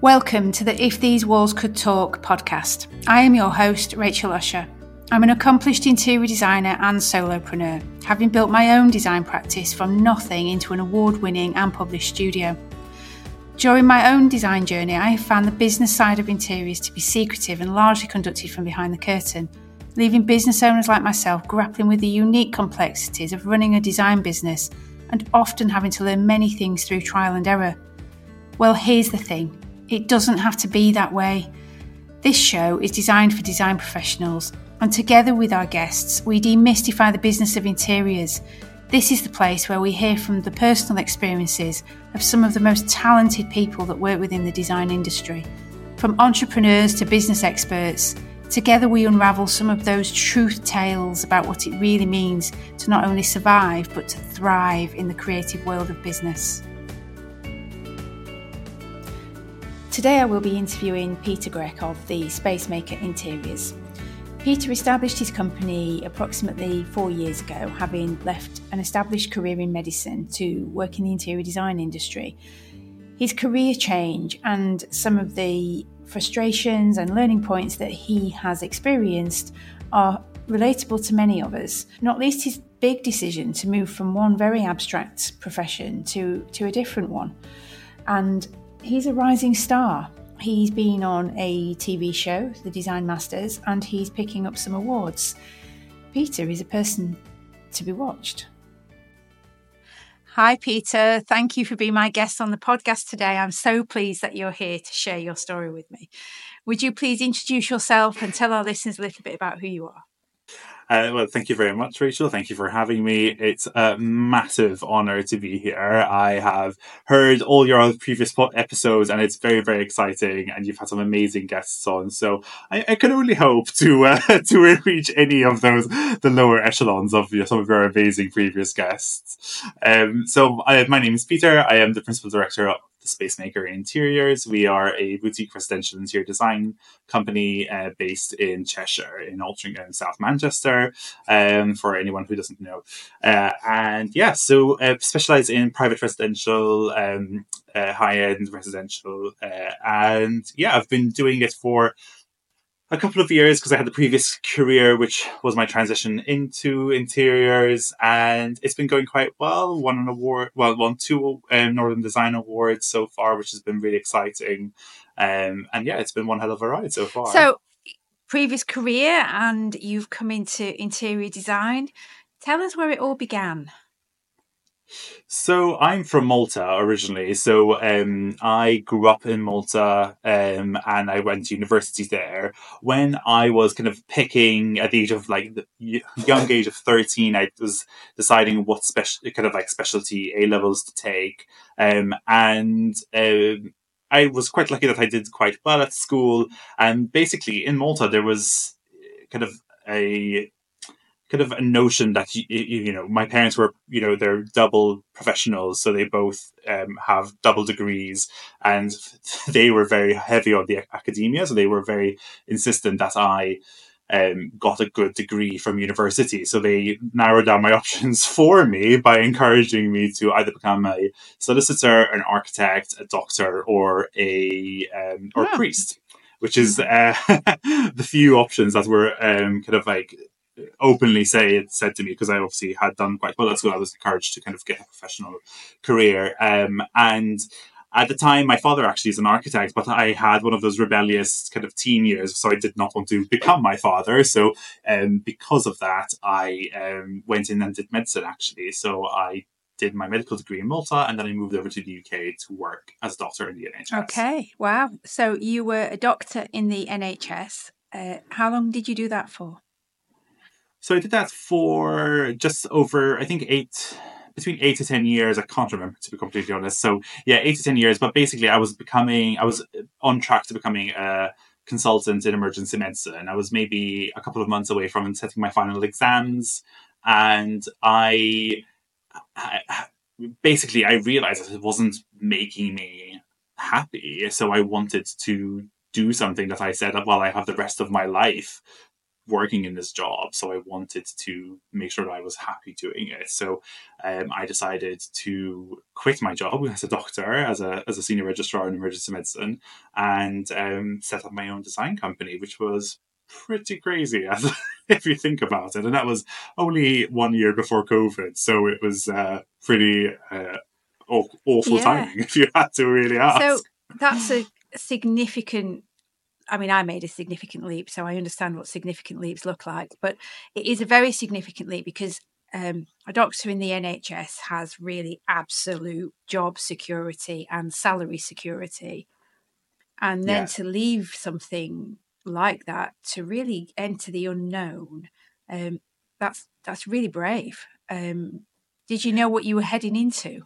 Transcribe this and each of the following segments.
Welcome to the If These Walls Could Talk podcast. I am your host, Rachel Usher. I'm an accomplished interior designer and solopreneur, having built my own design practice from nothing into an award winning and published studio. During my own design journey, I have found the business side of interiors to be secretive and largely conducted from behind the curtain, leaving business owners like myself grappling with the unique complexities of running a design business and often having to learn many things through trial and error. Well, here's the thing it doesn't have to be that way. This show is designed for design professionals, and together with our guests, we demystify the business of interiors. This is the place where we hear from the personal experiences of some of the most talented people that work within the design industry. From entrepreneurs to business experts, together we unravel some of those truth tales about what it really means to not only survive but to thrive in the creative world of business. Today I will be interviewing Peter Grech of the Spacemaker Interiors. Peter established his company approximately four years ago, having left an established career in medicine to work in the interior design industry. His career change and some of the frustrations and learning points that he has experienced are relatable to many of us, not least his big decision to move from one very abstract profession to, to a different one. And he's a rising star. He's been on a TV show, The Design Masters, and he's picking up some awards. Peter is a person to be watched. Hi, Peter. Thank you for being my guest on the podcast today. I'm so pleased that you're here to share your story with me. Would you please introduce yourself and tell our listeners a little bit about who you are? Uh, well, thank you very much, Rachel. Thank you for having me. It's a massive honor to be here. I have heard all your previous episodes, and it's very, very exciting. And you've had some amazing guests on, so I, I can only hope to uh, to reach any of those the lower echelons of you know, some of your amazing previous guests. Um, so, I, my name is Peter. I am the principal director of the Spacemaker Interiors. We are a boutique residential interior design company uh, based in Cheshire, in Altrincham, South Manchester, um, for anyone who doesn't know. Uh, and yeah, so uh, specialize in private residential, um, uh, high end residential. Uh, and yeah, I've been doing it for a couple of years because I had the previous career, which was my transition into interiors, and it's been going quite well. Won an award, well, won two um, Northern Design Awards so far, which has been really exciting. Um, and yeah, it's been one hell of a ride so far. So, previous career, and you've come into interior design. Tell us where it all began. So I'm from Malta originally. So um, I grew up in Malta um, and I went to university there. When I was kind of picking at the age of like the young age of 13, I was deciding what special kind of like specialty A levels to take. Um, and um, I was quite lucky that I did quite well at school. And basically in Malta, there was kind of a kind of a notion that you, you know my parents were you know they're double professionals so they both um, have double degrees and they were very heavy on the academia so they were very insistent that i um, got a good degree from university so they narrowed down my options for me by encouraging me to either become a solicitor an architect a doctor or a um, or yeah. priest which is uh, the few options that were um, kind of like openly say it said to me because I obviously had done quite well at school. I was encouraged to kind of get a professional career, um, and at the time, my father actually is an architect, but I had one of those rebellious kind of teen years, so I did not want to become my father. So, um, because of that, I um, went in and did medicine actually. So I did my medical degree in Malta, and then I moved over to the UK to work as a doctor in the NHS. Okay, wow. So you were a doctor in the NHS. Uh, how long did you do that for? So I did that for just over, I think, eight between eight to ten years. I can't remember to be completely honest. So yeah, eight to ten years. But basically, I was becoming, I was on track to becoming a consultant in emergency medicine. I was maybe a couple of months away from setting my final exams, and I, I basically I realized that it wasn't making me happy. So I wanted to do something that I said, well, I have the rest of my life working in this job, so I wanted to make sure that I was happy doing it. So um, I decided to quit my job as a doctor, as a as a senior registrar in emergency medicine, and um, set up my own design company, which was pretty crazy as if you think about it. And that was only one year before COVID, so it was uh, pretty uh, awful yeah. timing if you had to really ask. So that's a significant I mean, I made a significant leap, so I understand what significant leaps look like. But it is a very significant leap because um, a doctor in the NHS has really absolute job security and salary security. And then yeah. to leave something like that to really enter the unknown, um, that's that's really brave. Um, did you know what you were heading into?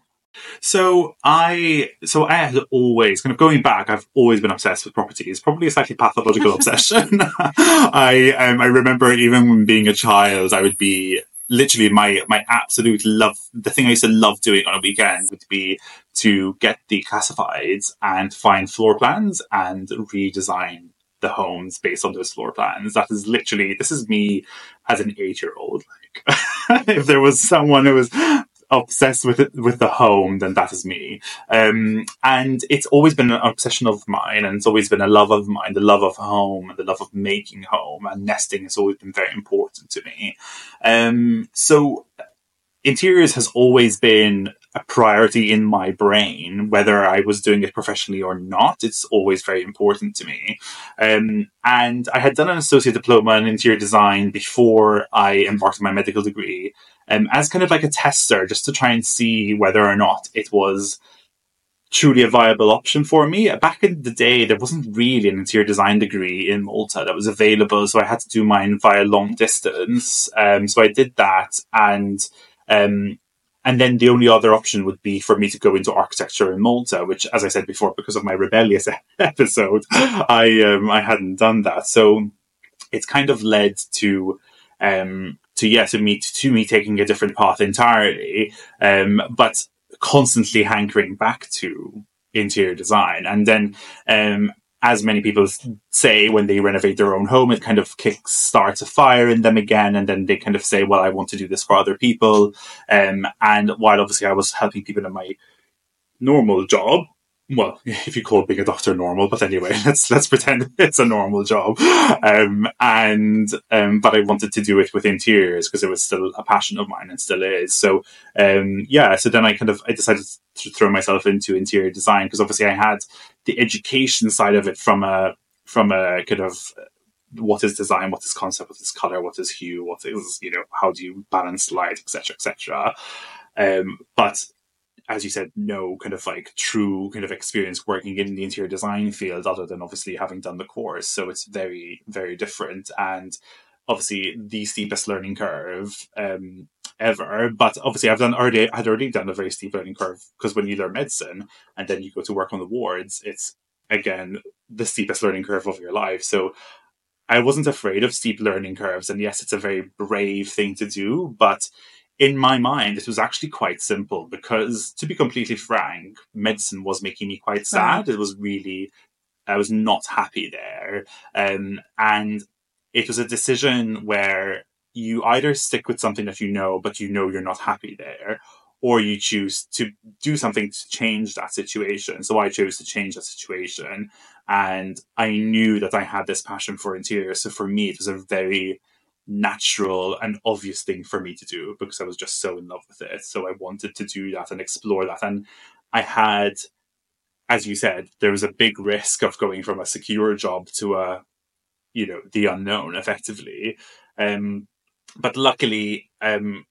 So I, so I had always kind of going back. I've always been obsessed with properties. Probably a slightly pathological obsession. I um, I remember even when being a child, I would be literally my my absolute love. The thing I used to love doing on a weekend would be to get the classifieds and find floor plans and redesign the homes based on those floor plans. That is literally this is me as an eight year old. Like if there was someone who was obsessed with it, with the home, then that is me. Um, and it's always been an obsession of mine, and it's always been a love of mine, the love of home, and the love of making home, and nesting has always been very important to me. Um, so interiors has always been a priority in my brain, whether I was doing it professionally or not. It's always very important to me. Um, and I had done an associate diploma in interior design before I embarked on my medical degree um, as kind of like a tester, just to try and see whether or not it was truly a viable option for me. Back in the day, there wasn't really an interior design degree in Malta that was available, so I had to do mine via long distance. Um, so I did that, and um, and then the only other option would be for me to go into architecture in Malta, which, as I said before, because of my rebellious episode, I um, I hadn't done that. So it's kind of led to um, to yeah to me to me taking a different path entirely, um, but constantly hankering back to interior design, and then um, as many people say when they renovate their own home, it kind of kicks starts a fire in them again, and then they kind of say, "Well, I want to do this for other people." Um, and while obviously I was helping people in my normal job, well, if you call being a doctor normal, but anyway, let's let's pretend it's a normal job. Um, and um, but I wanted to do it with interiors because it was still a passion of mine and still is. So um, yeah, so then I kind of I decided to throw myself into interior design because obviously I had the education side of it from a from a kind of what is design, what is concept, what is color, what is hue, what is you know how do you balance light, etc., etc. Um, but as you said, no kind of like true kind of experience working in the interior design field other than obviously having done the course. So it's very, very different. And obviously the steepest learning curve um, ever. But obviously I've done already, had already done a very steep learning curve because when you learn medicine and then you go to work on the wards, it's again the steepest learning curve of your life. So I wasn't afraid of steep learning curves. And yes, it's a very brave thing to do, but in my mind, it was actually quite simple because, to be completely frank, medicine was making me quite sad. It was really, I was not happy there. Um, and it was a decision where you either stick with something that you know, but you know you're not happy there, or you choose to do something to change that situation. So I chose to change that situation. And I knew that I had this passion for interior. So for me, it was a very natural and obvious thing for me to do because I was just so in love with it. So I wanted to do that and explore that. And I had, as you said, there was a big risk of going from a secure job to a, you know, the unknown effectively. Um, but luckily, um,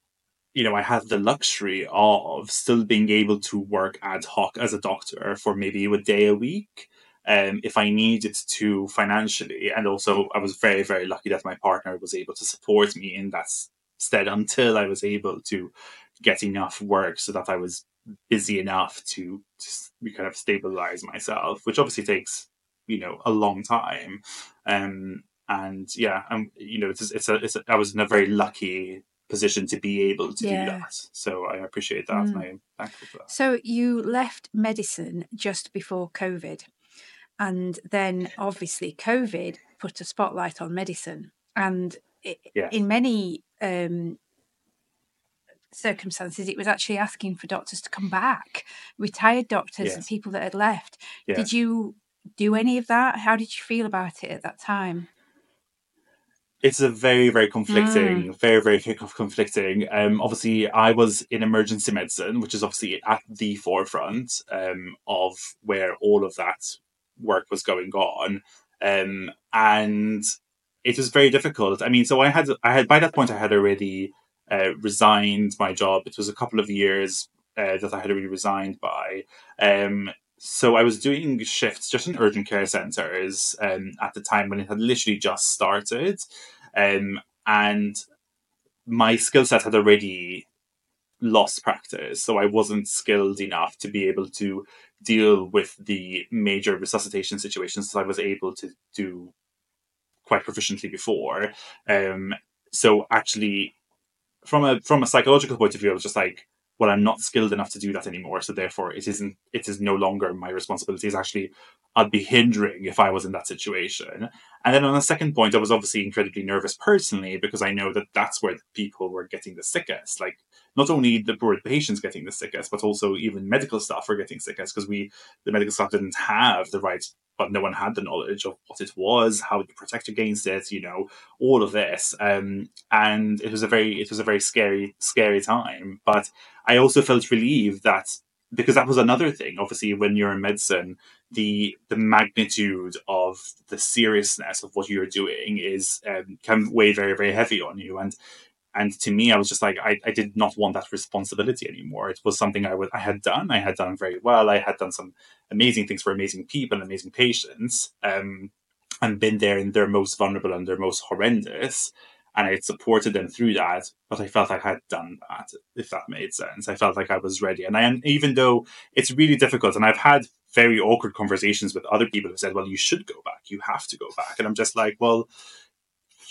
you know, I had the luxury of still being able to work ad hoc as a doctor for maybe a day a week um, if I needed to financially. And also, I was very, very lucky that my partner was able to support me in that stead until I was able to get enough work so that I was busy enough to, to kind of stabilize myself, which obviously takes, you know, a long time. Um, and yeah, um, you know, it's, it's a, it's a, I was in a very lucky position to be able to yeah. do that. So I appreciate that mm. and I'm thankful for that. So you left medicine just before COVID. And then obviously COVID put a spotlight on medicine. and it, Yeah. in many um, circumstances, it was actually asking for doctors to come back, retired doctors and people that had left. Yeah. Did you do any of that? How did you feel about it at that time? It's a very very conflicting Mm. very very conflicting. Um obviously i was in emergency medicine which is obviously at the forefront um of where all of that work was going on. Um and it was very difficult. I mean so i had i had by that point i had already uh, resigned my job. It was a couple of years uh, that i had already resigned by. Um so I was doing shifts just in urgent care centres um, at the time when it had literally just started, um, and my skill set had already lost practice, so I wasn't skilled enough to be able to deal with the major resuscitation situations that I was able to do quite proficiently before. Um, so actually, from a from a psychological point of view, I was just like, well, I'm not skilled enough to do that anymore. So therefore, it isn't. It is no longer my responsibility. It's actually, I'd be hindering if I was in that situation. And then on the second point, I was obviously incredibly nervous personally because I know that that's where people were getting the sickest. Like not only the poor patients getting the sickest, but also even medical staff were getting sickest because we, the medical staff, didn't have the right. But no one had the knowledge of what it was, how to protect against it, you know, all of this. Um, and it was a very, it was a very scary, scary time. But I also felt relieved that because that was another thing. Obviously, when you're in medicine, the the magnitude of the seriousness of what you're doing is um, can weigh very very heavy on you. And and to me, I was just like I, I did not want that responsibility anymore. It was something I was I had done. I had done very well. I had done some amazing things for amazing people, and amazing patients, um, and been there in their most vulnerable and their most horrendous and I had supported them through that, but I felt like I had done that, if that made sense. I felt like I was ready. And I, and even though it's really difficult, and I've had very awkward conversations with other people who said, well, you should go back, you have to go back. And I'm just like, well,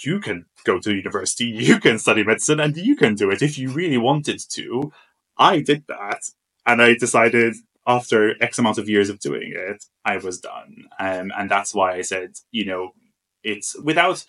you can go to university, you can study medicine, and you can do it if you really wanted to. I did that, and I decided after X amount of years of doing it, I was done. Um, and that's why I said, you know, it's without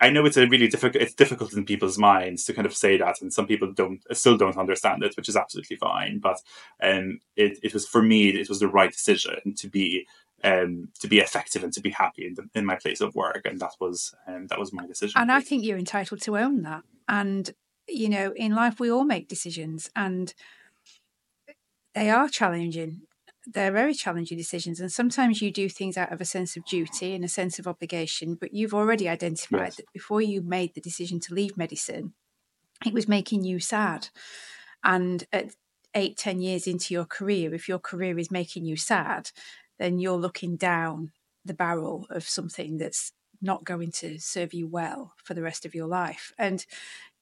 I know it's a really difficult. It's difficult in people's minds to kind of say that, and some people don't still don't understand it, which is absolutely fine. But um, it it was for me, it was the right decision to be um to be effective and to be happy in, the, in my place of work, and that was um, that was my decision. And I think you're entitled to own that. And you know, in life we all make decisions, and they are challenging they're very challenging decisions and sometimes you do things out of a sense of duty and a sense of obligation but you've already identified Yes. that before you made the decision to leave medicine it was making you sad and at eight ten years into your career if your career is making you sad then you're looking down the barrel of something that's not going to serve you well for the rest of your life and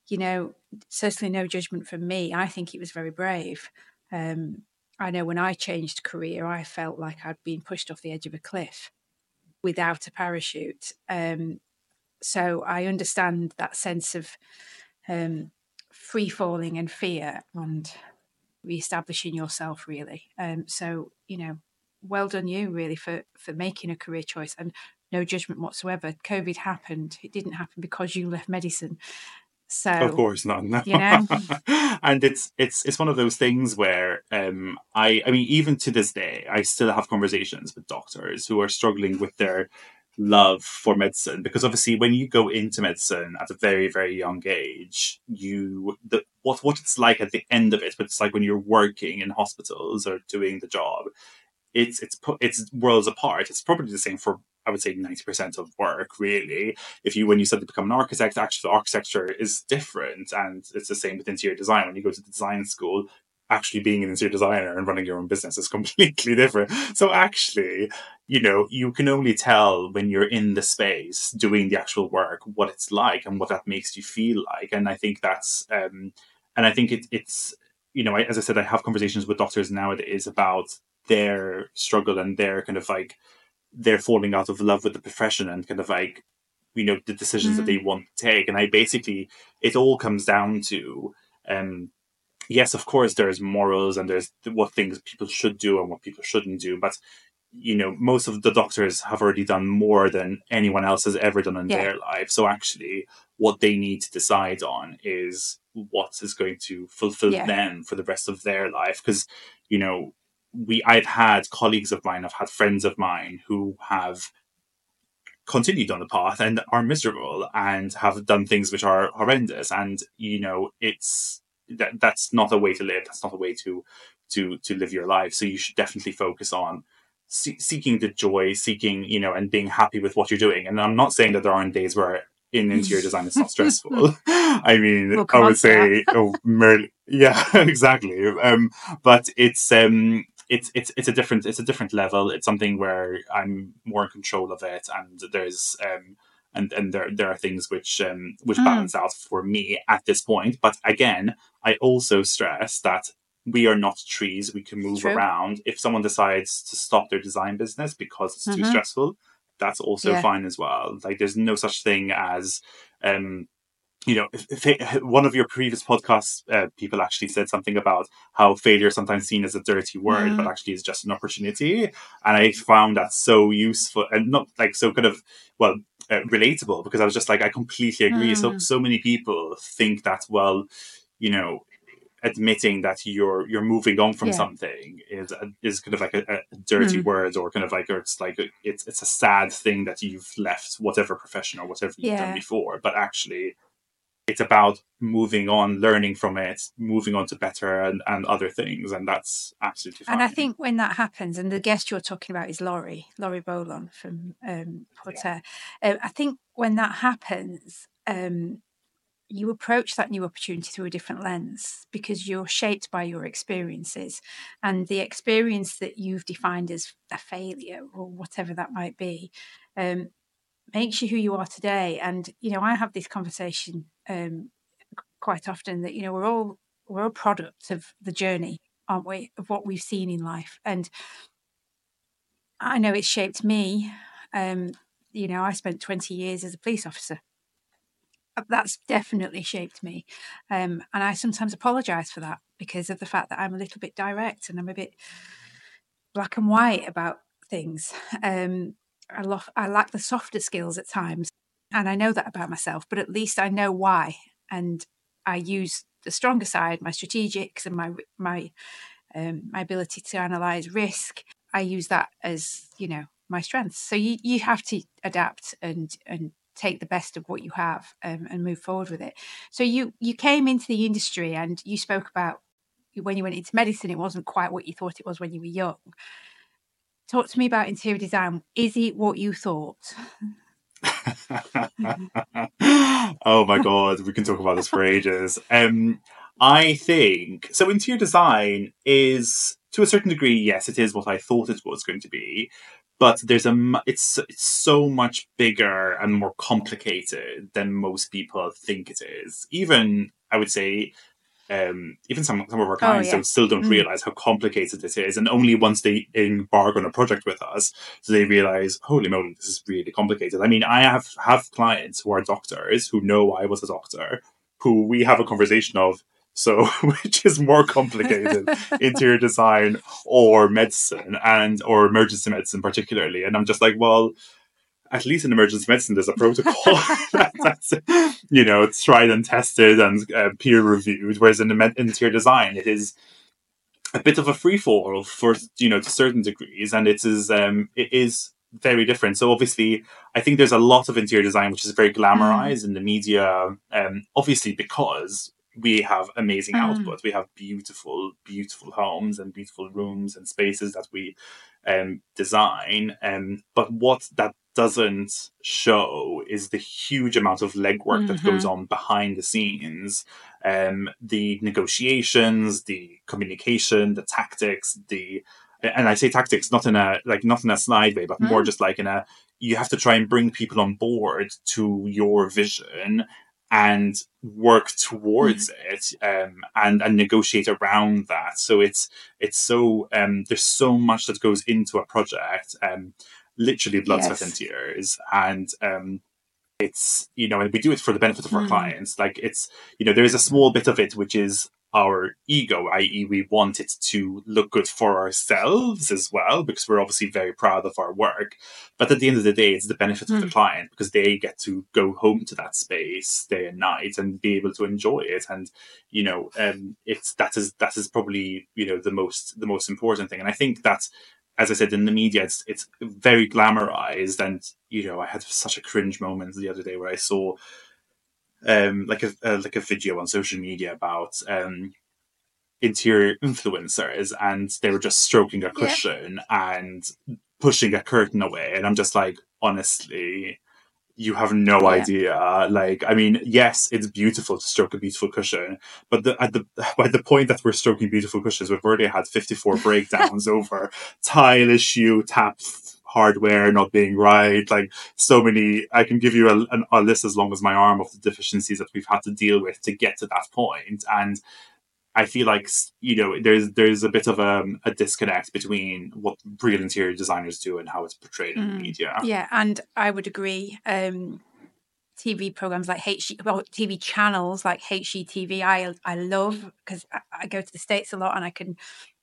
you know certainly no judgment from me i think it was very brave um, I know when I changed career, I felt like I'd been pushed off the edge of a cliff without a parachute. Um, so I understand that sense of um, free falling and fear and re-establishing yourself, really. Um, so you know, well done you, really, for for making a career choice and no judgment whatsoever. COVID happened; it didn't happen because you left medicine. So of course not no. you know? and it's it's it's one of those things where um i i mean even to this day i still have conversations with doctors who are struggling with their love for medicine because obviously when you go into medicine at a very very young age you the what what it's like at the end of it but it's like when you're working in hospitals or doing the job it's it's it's worlds apart it's probably the same for I would say 90% of work, really. If you, when you suddenly become an architect, actually the architecture is different. And it's the same with interior design. When you go to the design school, actually being an interior designer and running your own business is completely different. So actually, you know, you can only tell when you're in the space doing the actual work what it's like and what that makes you feel like. And I think that's, um, and I think it, it's, you know, I, as I said, I have conversations with doctors nowadays about their struggle and their kind of like, they're falling out of love with the profession and kind of like you know the decisions Mm. that they want to take and i basically it all comes down to um yes of course there's morals and there's what things people should do and what people shouldn't do but you know, most of the doctors have already done more than anyone else has ever done in Yeah. their life. So actually, what they need to decide on is what is going to fulfill Yeah. them for the rest of their life. Because, you know, we I've had colleagues of mine, I've had friends of mine who have continued on the path and are miserable and have done things which are horrendous. And you know, it's that that's not a way to live. That's not a way to to to live your life. So you should definitely focus on see- seeking the joy, seeking you know, and being happy with what you're doing. And I'm not saying that there aren't days where in interior design it's not stressful. I mean, We'll I would say, oh, mer- yeah, exactly. Um, but it's um, it's it's it's a different it's a different level. It's something where I'm more in control of it, and there's um, and and there there are things which um which Mm. balance out for me at this point. But again, I also stress that we are not trees. We can move True. around. If someone decides to stop their design business because it's too Mhm. stressful, that's also Yeah. fine as well. Like there's no such thing as um you know, one of your previous podcasts, uh, people actually said something about how failure is sometimes seen as a dirty word, Mm. but actually is just an opportunity. And I found that so useful and not like so kind of, well, uh, relatable because I was just like, I completely agree. So, Mm. so many people think that, well, you know, admitting that you're you're moving on from Yeah. something is is kind of like a, a dirty Mm. word or kind of like or it's like a, it's it's a sad thing that you've left whatever profession or whatever you've done before but actually it's about moving on learning from it moving on to better and, and other things and that's absolutely fine And I think when that happens, and the guest you're talking about is Laurie, Laurie Bolon from um, Porter. Uh, I think when that happens, um, you approach that new opportunity through a different lens because you're shaped by your experiences and the experience that you've defined as a failure or whatever that might be um, makes you who you are today. And you know, I have this conversation um, quite often that you know we're all we're all products of the journey aren't we, of what we've seen in life. And I know it's shaped me. Um, you know, I spent 20 years as a police officer. That's definitely shaped me. Um, and I sometimes apologise for that because of the fact that I'm a little bit direct and I'm a bit black and white about things. Um, I, lo- I lack the softer skills at times. And I know that about myself, but at least I know why. And I use the stronger side, my strategics and my my um, my ability to analyze risk. I use that as you know my strengths. So you you have to adapt and and take the best of what you have um, and move forward with it. So you you came into the industry and you spoke about when you went into medicine, it wasn't quite what you thought it was when you were young. Talk to me about interior design. Is it what you thought? oh my god, we can talk about this for ages. Um, I think so. Interior design is, to a certain degree, yes, it is what I thought it was going to be, but there's a it's it's so much bigger and more complicated than most people think it is. Even I would say. Um, even some some of our clients yeah. don't, still don't Mm. realize how complicated this is, and only once they embark on a project with us do they realize, holy moly, this is really complicated. I mean, I have have clients who are doctors who know I was a doctor, who we have a conversation of. So, which is more complicated, interior design or medicine, and or emergency medicine particularly? And I'm just like, well, at least in emergency medicine, there's a protocol that, that's you know it's tried and tested and uh, peer reviewed. Whereas in the med- interior design, it is a bit of a free fall for you know to certain degrees, and it is um, it is very different. So obviously, I think there's a lot of interior design which is very glamorized in the media. Um, obviously, because we have amazing Mm. output, we have beautiful, beautiful homes and beautiful rooms and spaces that we um, design. Um, but what that doesn't show is the huge amount of legwork that goes on behind the scenes um, the negotiations, the communication, the tactics, the and I say tactics not in a like not in a snide way, but more Mm. just like in a you have to try and bring people on board to your vision and work towards it um, and and negotiate around that. So it's it's so um, there's so much that goes into a project, um, literally blood, sweat, and tears, and um, it's you know and we do it for the benefit of our Mm. clients. Like it's you know there is a small bit of it which is our ego, i.e., we want it to look good for ourselves as well, because we're obviously very proud of our work. But at the end of the day, it's the benefit mm. of the hmm. client because they get to go home to that space day and night and be able to enjoy it. And you know, um, it's that is that is probably you know the most the most important thing. And I think that as I said in the media, it's it's very glamorized, and you know, I had such a cringe moment the other day where I saw um, like a, uh, like a video on social media about um, interior influencers, and they were just stroking a cushion yeah. and pushing a curtain away, and I'm just like, honestly, you have no yeah. idea. Like, I mean, yes, it's beautiful to stroke a beautiful cushion, but the, at the by the point that we're stroking beautiful cushions, we've already had 54 breakdowns over tile issue, tap hardware not being right, like so many. I can give you a, a, list as long as my arm of the deficiencies that we've had to deal with to get to that point, and I feel like you know there's there's a bit of a, a disconnect between what real interior designers do and how it's portrayed mm. in the mm. media. Yeah, and I would agree. Um, TV programs like HG, well, TV channels like HGTV, I I love because I, I, go to the states a lot and I can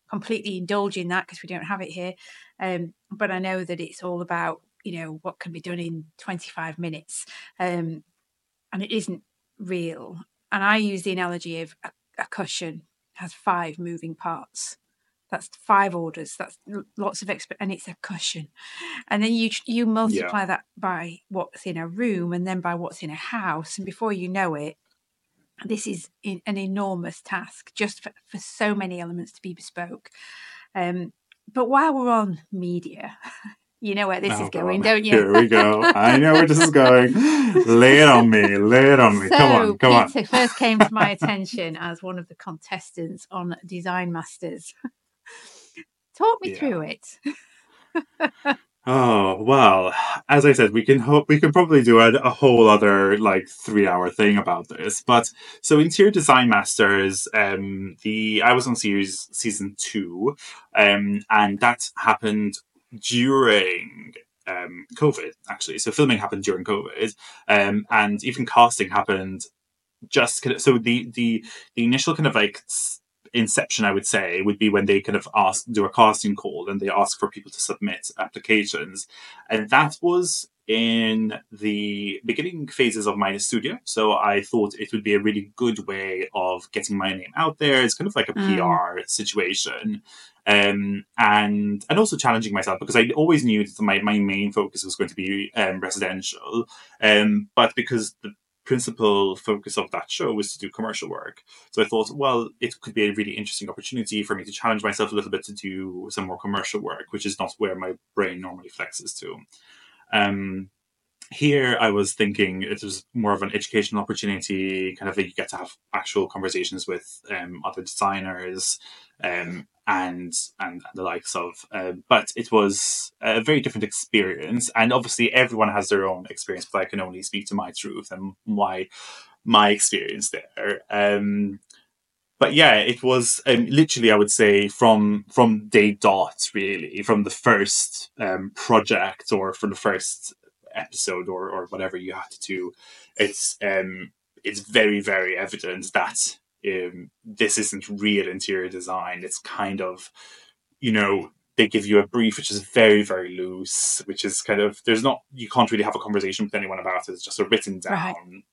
completely indulge in that because we don't have it here. Um, but I know that it's all about you know what can be done in 25 minutes, um, and it isn't real. And I use the analogy of a, a cushion has five moving parts. That's five orders. That's lots of exp- and it's a cushion. And then you you multiply yeah. that by what's in a room, and then by what's in a house, and before you know it, this is an enormous task just for, for so many elements to be bespoke. Um, but while we're on media, you know where this oh, is going, don't you? Here we go. I know where this is going. lay it on me. Lay it on me. So, come on. Come Peter on. first came to my attention as one of the contestants on Design Masters. Talk me yeah. through it. Oh well, as I said, we can hope we can probably do a, a whole other like three hour thing about this. But so interior design masters, um, the I was on series season two, um, and that happened during um, COVID actually. So filming happened during COVID, um, and even casting happened just kind of, so the the the initial kind of like inception, I would say, would be when they kind of ask, do a casting call and they ask for people to submit applications. And that was in the beginning phases of my Studio. So I thought it would be a really good way of getting my name out there. It's kind of like a mm. PR situation. Um, and and also challenging myself because I always knew that my, my main focus was going to be um, residential. Um, but because the principal focus of that show was to do commercial work. So I thought, well, it could be a really interesting opportunity for me to challenge myself a little bit to do some more commercial work, which is not where my brain normally flexes to. Um, here I was thinking it was more of an educational opportunity, kind of like you get to have actual conversations with um, other designers um, and and the likes of. Uh, but it was a very different experience, and obviously everyone has their own experience. But I can only speak to my truth and my my experience there. Um, but yeah, it was um, literally, I would say, from from day dot, really, from the first um, project or from the first episode or, or whatever you had to do, it's um, it's very very evident that um, this isn't real interior design. It's kind of you know they give you a brief which is very very loose, which is kind of there's not you can't really have a conversation with anyone about it. It's just a written down. Right.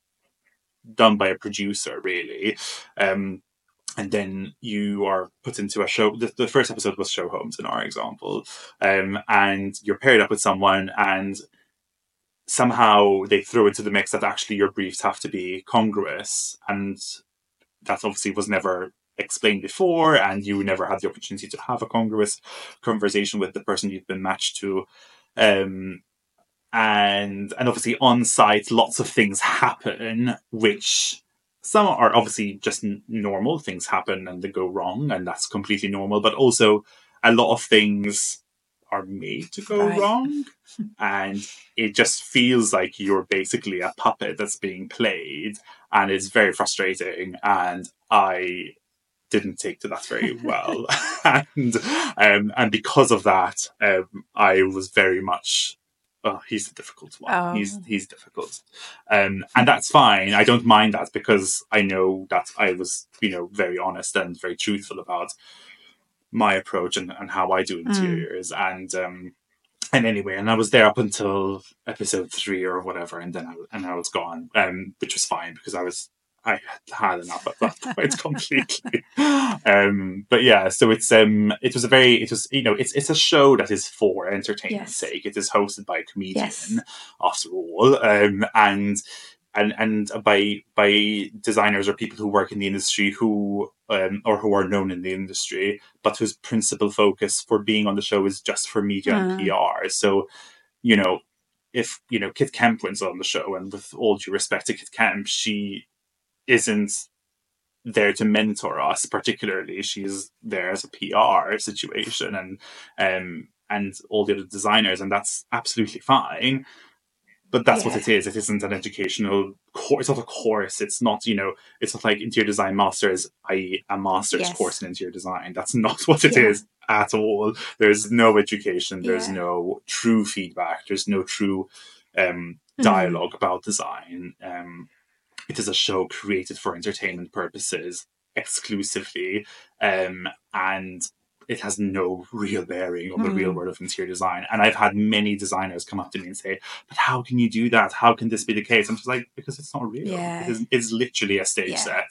Done by a producer, really, um, and then you are put into a show. The, the, first episode was show homes in our example, um, and you're paired up with someone, and somehow they throw into the mix that actually your briefs have to be congruous and that obviously was never explained before and you never had the opportunity to have a congruous conversation with the person you've been matched to. Um, and and obviously on site lots of things happen which some are obviously just normal things happen and they go wrong and that's completely normal but also a lot of things are made to go right. wrong. and it just feels like you're basically a puppet that's being played. And it's very frustrating. And I didn't take to that very well. and um, and because of that, um, I was very much oh, he's a difficult one. Oh. He's he's difficult, um, and that's fine. I don't mind that because I know that I was, you know, very honest and very truthful about my approach and, and how I do Mm. interiors. And um, and anyway, and I was there up until episode three or whatever, and then I, and I was gone, um, which was fine because I was I had enough at that point completely. Um, but yeah, so it's um, it was a very, it was you know, it's it's a show that is for entertainment's Yes. sake. It is hosted by a comedian, Yes. after all, um, and and and by by designers or people who work in the industry who um, or who are known in the industry, but whose principal focus for being on the show is just for media and PR. So, you know, if you know Kit Kemp wins on the show, and with all due respect to Kit Kemp, she isn't there to mentor us particularly. She's there as a pr situation and um and all the other designers and that's absolutely fine but that's what it is. It isn't an educational course it's not a course. It's not you know it's not like interior design masters i.e a master's Yes. course in interior design. That's not what it is Yeah. at all. There's no education. There's Yeah. no true feedback. There's no true um Mhm. dialogue about design. Um it is a show created for entertainment purposes exclusively. Um and it has no real bearing on the Mhm. real world of interior design. And i've had many designers come up to me and say but how can you do that? How can this be the case? I'm just like because it's not real. Yeah. it is, it's literally a stage Yeah. set.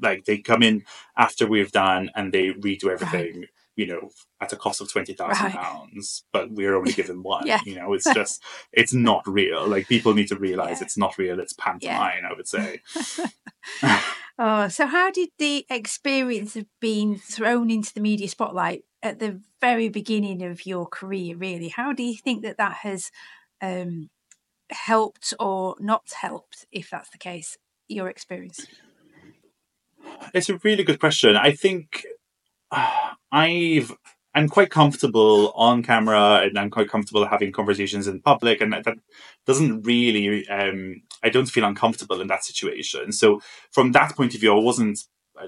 Like they come in after we've done and they redo everything you know at a cost of 20,000 Right. pounds but we're only given one Yeah. you know? It's just it's not real. Like people need to realize it's not real. It's pantomime i would say Oh, so how did the experience of being thrown into the media spotlight at the very beginning of your career, really, how do you think that that has um, helped or not helped, if that's the case, your experience? It's a really good question. I think I've I'm quite comfortable on camera and I'm quite comfortable having conversations in public, and that, that doesn't really. Um, I don't feel uncomfortable in that situation. So from that point of view, I wasn't.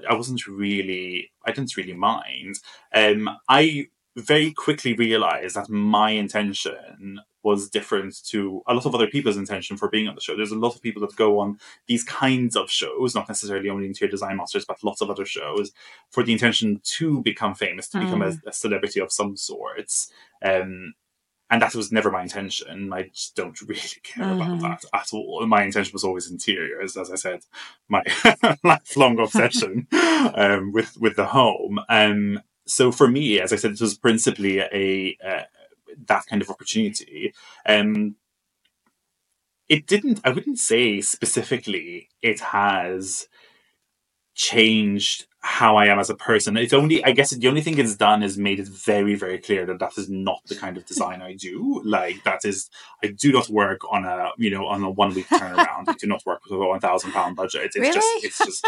I wasn't really. I didn't really mind. Um, I very quickly realized that my intention was different to a lot of other people's intention for being on the show. There's a lot of people that go on these kinds of shows, not necessarily only interior design masters, but lots of other shows, for the intention to become famous, to become a, a celebrity of some sorts. Um, and that was never my intention. I just don't really care about that at all. My intention was always interiors, as I said, my lifelong obsession um, with with the home. Um, so for me, as I said, it was principally a uh, that kind of opportunity. Um, it didn't. I wouldn't say specifically it has changed how I am as a person. It's only, I guess, the only thing it's done is made it very, very clear that that is not the kind of design I do. Like that is, I do not work on a, you know, on a one week turnaround. I do not work with a one thousand pound budget. It's Really? just, it's just,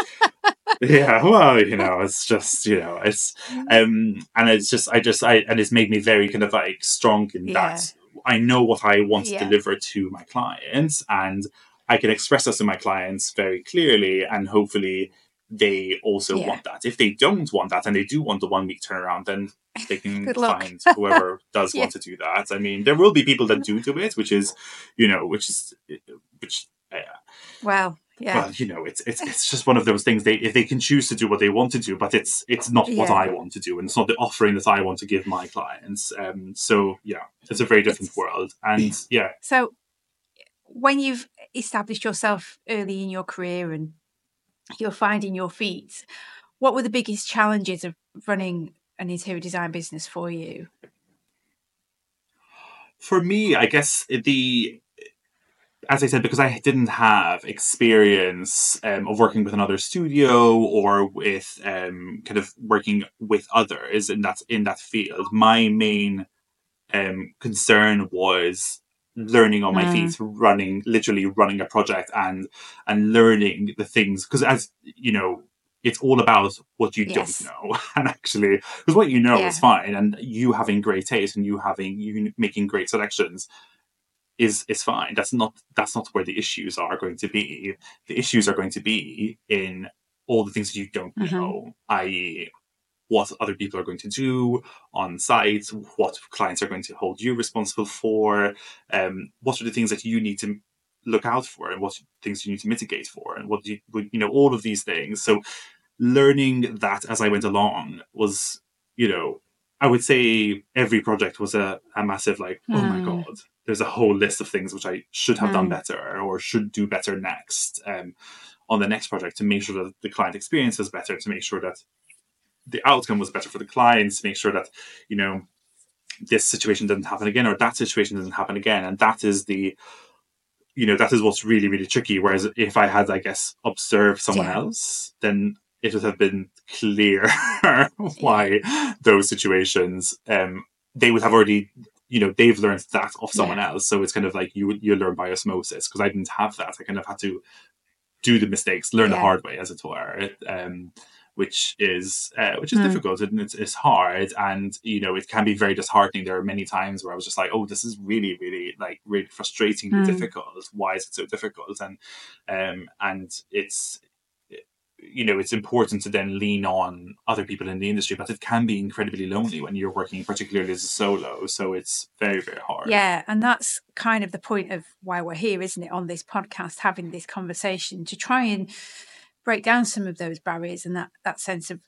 yeah. Well, you know, it's just, you know, it's, um, and it's just, I just, I, and it's made me very kind of like strong in Yeah. that I know what I want Yeah. to deliver to my clients, and I can express that to my clients very clearly, and hopefully they also Yeah. want that. If they don't want that and they do want the one week turnaround, then they can find whoever does Yeah. want to do that. I mean, there will be people that do do it, which is, you know, which is, which, uh, Well, yeah. well, you know, it's it's it's just one of those things. They if they can choose to do what they want to do, but it's it's not what I want to do, and it's not the offering that I want to give my clients. Um, so yeah, it's a very different It's- world, and yeah, So, when you've established yourself early in your career and you're finding your feet, what were the biggest challenges of running an interior design business for you? for me, I guess the as I said, because I didn't have experience um, of working with another studio or with um, kind of working with others in that in that field, my main um, concern was learning on my Mm. feet, running literally running a project and and learning the things because as you know. It's all about what you Yes. don't know, and actually, because what you know Yeah. is fine, and you having great taste and you having you making great selections is is fine. That's not that's not where the issues are going to be. The issues are going to be in all the things that you don't Mhm. know, i.e., what other people are going to do on site, what clients are going to hold you responsible for, um, what are the things that you need to look out for, and what things you need to mitigate for, and what you, you know, all of these things. So learning that as I went along was, you know, I would say every project was a, a massive like, mm. oh my hmm. god, there's a whole list of things which I should have mm. done hmm. better or should do better next um, on the next project to make sure that the client experience is better, to make sure that the outcome was better for the clients, to make sure that you know this situation didn't happen again or that situation doesn't happen again, and that is the you know that is what's really really tricky. Whereas if I had, I guess, observed someone yeah. else, then it would have been clear why those situations um, they would have already you know they've learned that of someone yeah. else so it's kind of like you you learn by osmosis because i didn't have that i kind of had to do the mistakes learn yeah. the hard way as it were um, which is uh, which is mm. difficult and it's, it's hard and you know it can be very disheartening there are many times where i was just like oh this is really really like really frustratingly mm. difficult why is it so difficult and um and it's you know it's important to then lean on other people in the industry but it can be incredibly lonely when you're working particularly as a solo so it's very very hard yeah and that's kind of the point of why we're here isn't it on this podcast having this conversation to try and break down some of those barriers and that that sense of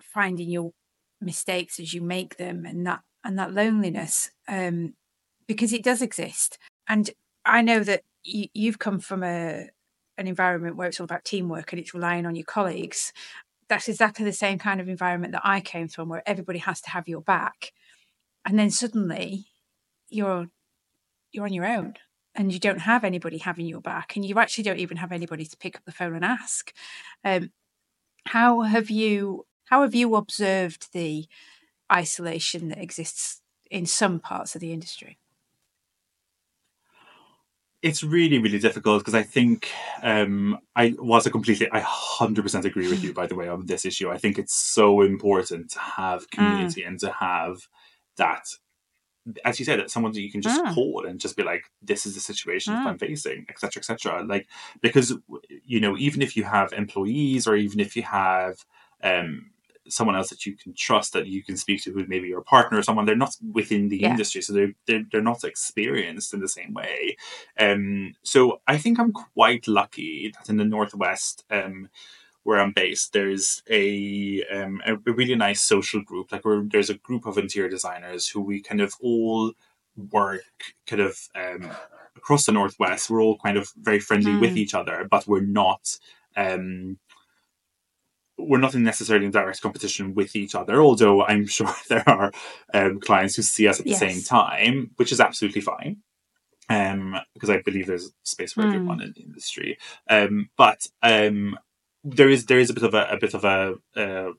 finding your mistakes as you make them and that and that loneliness um because it does exist. And i know that you, you've come from a an environment where it's all about teamwork and it's relying on your colleagues. That's exactly the same kind of environment that I came from, where everybody has to have your back, and then suddenly you're you're on your own and you don't have anybody having your back, and you actually don't even have anybody to pick up the phone and ask. Um, how have you how have you observed the isolation that exists in some parts of the industry? it's really really difficult because I think um, I was a completely I hundred percent agree with you by the way on this issue. I think it's so important to have mm. community mm. and to have that as you said, that someone that you can just mm. call and just be like, "This is the situation mm. I'm facing," etc., etc. Like because you know, even if you have employees or even if you have um, someone else that you can trust that you can speak to who's maybe your partner or someone they're not within the yeah. industry so they're, they're they're not experienced in the same way um so i think i'm quite lucky that in the northwest um where I'm based, there's a um, a really nice social group. Like there's a group of interior designers who we kind of all work kind of um, across the northwest. We're all kind of very friendly mm. with each other, but we're not um, we're not necessarily in direct competition with each other, although I'm sure there are um, clients who see us at the yes. same time, which is absolutely fine. Um, because I believe there's space for mm. everyone in the industry. Um, but um, there is there is a bit of a, a bit of a, a,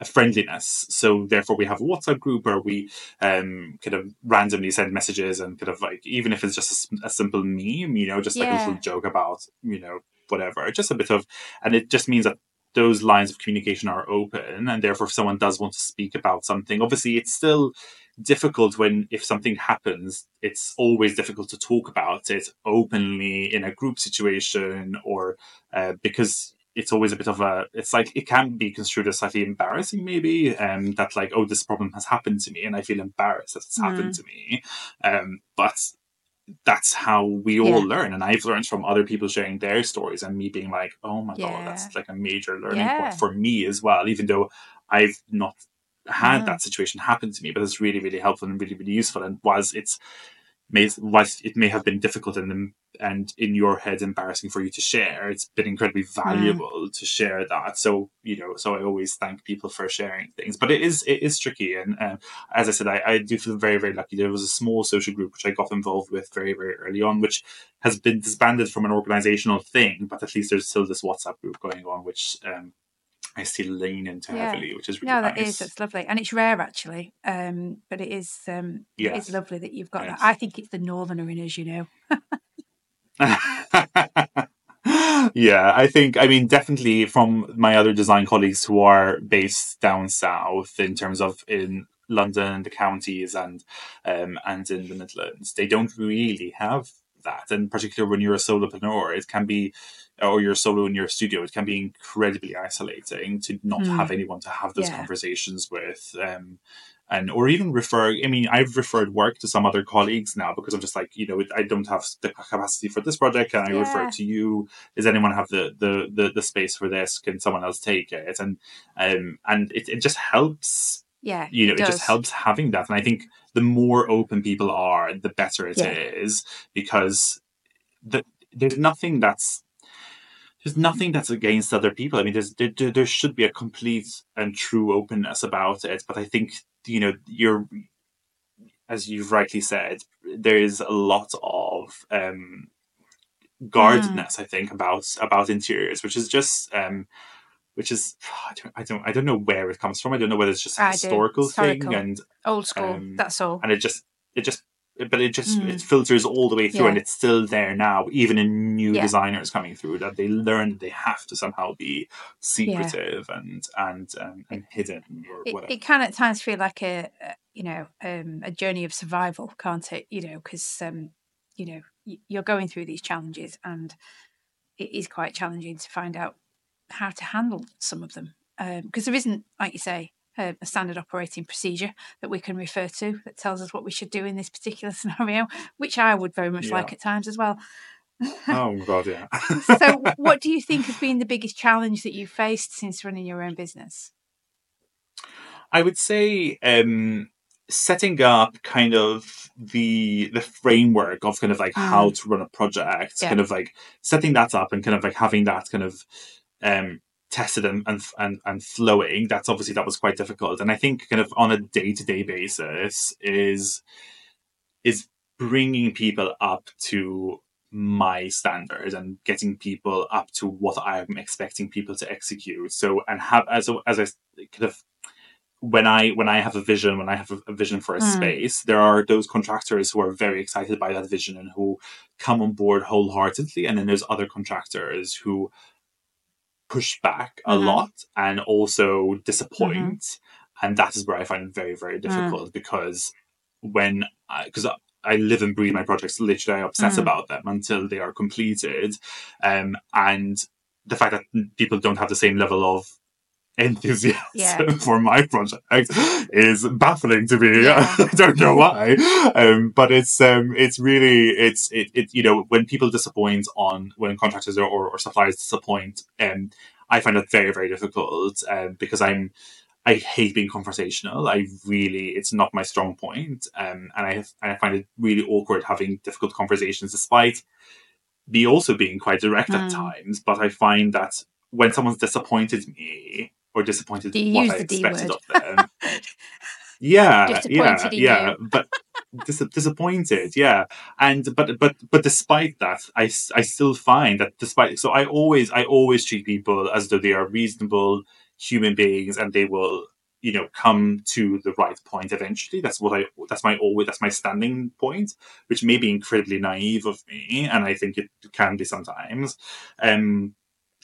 a friendliness. So therefore, we have a WhatsApp group where we um, kind of randomly send messages and kind of like even if it's just a, a simple meme, you know, just like yeah. a little joke about you know whatever, just a bit of, and it just means that those lines of communication are open and therefore if someone does want to speak about something obviously it's still difficult when if something happens it's always difficult to talk about it openly in a group situation or uh, because it's always a bit of a it's like it can be construed as slightly embarrassing maybe um that like oh this problem has happened to me and i feel embarrassed that it's mm. happened to me um but that's how we all yeah. learn. And I've learned from other people sharing their stories and me being like, oh my yeah. God, that's like a major learning yeah. point for me as well, even though I've not had that situation happen to me, but it's really, really helpful and really, really useful. And was it's may whilst it may have been difficult and and in your head embarrassing for you to share, it's been incredibly mm. valuable mm. to share that. So you know, so I always thank people for sharing things, but it is it is tricky. And uh, as I said, I, I do feel very very lucky. There was a small social group which I got involved with very very early on, which has been disbanded from an organizational thing, but at least there's still this WhatsApp group going on, which um, I still lean into yeah. heavily, which is really no, that nice. is that's lovely, and it's rare actually. Um, but it is um, yes. it's lovely that you've got yes. that. I think it's the northerner in us, you know. yeah, I think I mean definitely from my other design colleagues who are based down south in terms of in London, the counties, and um, and in the Midlands, they don't really have that, and particularly when you're a solopreneur, it can be, or you're solo in your studio, it can be incredibly isolating to not mm. have anyone to have those yeah. conversations with. Um, and or even refer i mean i've referred work to some other colleagues now because i'm just like you know i don't have the capacity for this project can i yeah. refer to you does anyone have the, the, the the space for this can someone else take it and um and it, it just helps yeah you know it, it just helps having that and i think the more open people are the better it yeah. is because the, there's nothing that's there's nothing that's against other people. I mean, there's there, there should be a complete and true openness about it. But I think you know you're as you've rightly said there is a lot of um guardedness mm. i think about about interiors which is just um which is I don't, I don't I don't know where it comes from. I don't know whether it's just a historical, historical, thing and old school. Um, that's all. And it just it just but it just mm. it filters all the way through, yeah. and it's still there now, even in new yeah. designers coming through that they learn they have to somehow be secretive yeah. and and um, and hidden or it, whatever. It can at times feel like a, a you know um, a journey of survival, can't it? You know, because um, you know you're going through these challenges, and it is quite challenging to find out how to handle some of them because um, there isn't, like you say, a, a standard operating procedure that we can refer to that tells us what we should do in this particular scenario, which I would very much yeah. like at times as well. oh god, yeah. so, what do you think has been the biggest challenge that you've faced since running your own business? I would say um, setting up kind of the the framework of kind of like mm. how to run a project, yeah. kind of like setting that up and kind of like having that kind of um, tested and, and and and flowing that's obviously that was quite difficult. And i think kind of on a day-to-day basis is is bringing people up to my standards and getting people up to what i'm expecting people to execute. So and have as a, as a kind of when I when I have a vision, when I have a, a vision for a mm. space, there are those contractors who are very excited by that vision and who come on board wholeheartedly, and then there's other contractors who push back a mm-hmm. lot and also disappoint. Mm-hmm. And that is where I find it very, very mm. difficult mm. because when because I, I, live and breathe my projects, literally, I obsess mm. about them until they are completed. Um, and the fact that people don't have the same level of enthusiasm yeah. for my project is baffling to me. Yeah. I don't know why, um, but it's um, it's really it's it, it you know when people disappoint on when contractors or, or, or suppliers disappoint, um, I find it very very difficult um, because I'm. I hate being conversational. I really, it's not my strong point. Um, and I, have, and I find it really awkward having difficult conversations, despite me also being quite direct mm. at times. But I find that when someone's disappointed me, or disappointed Do what I expected of them. yeah, yeah, yeah, but dis- disappointed, yeah, and but but but despite that, I, I still find that despite so I always I always treat people as though they are reasonable human beings and they will you know come to the right point eventually. That's what i that's my always that's my standing point which may be incredibly naive of me and i think it can be sometimes. Um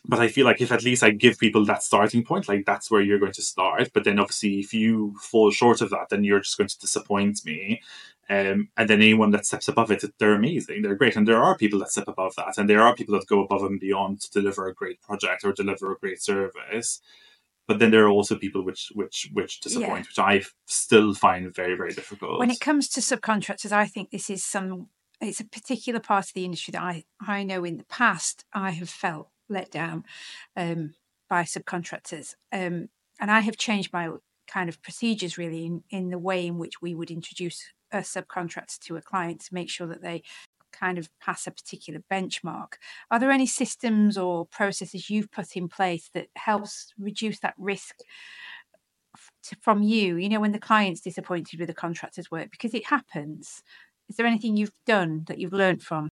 but I feel like if at least I give people that starting point, like that's where you're going to start. But then obviously, if you fall short of that, then you're just going to disappoint me. Um, and then anyone that steps above it, they're amazing, they're great. And there are people that step above that, and there are people that go above and beyond to deliver a great project or deliver a great service. But then there are also people which which which disappoint, yeah. which I still find very very difficult. When it comes to subcontractors, I think this is some. It's a particular part of the industry that I I know in the past I have felt let down um, by subcontractors. Um, and I have changed my kind of procedures really in, in the way in which we would introduce a subcontractor to a client to make sure that they kind of pass a particular benchmark. Are there any systems or processes you've put in place that helps reduce that risk to, from you? You know, when the client's disappointed with the contractor's work, because it happens. Is there anything you've done that you've learned from?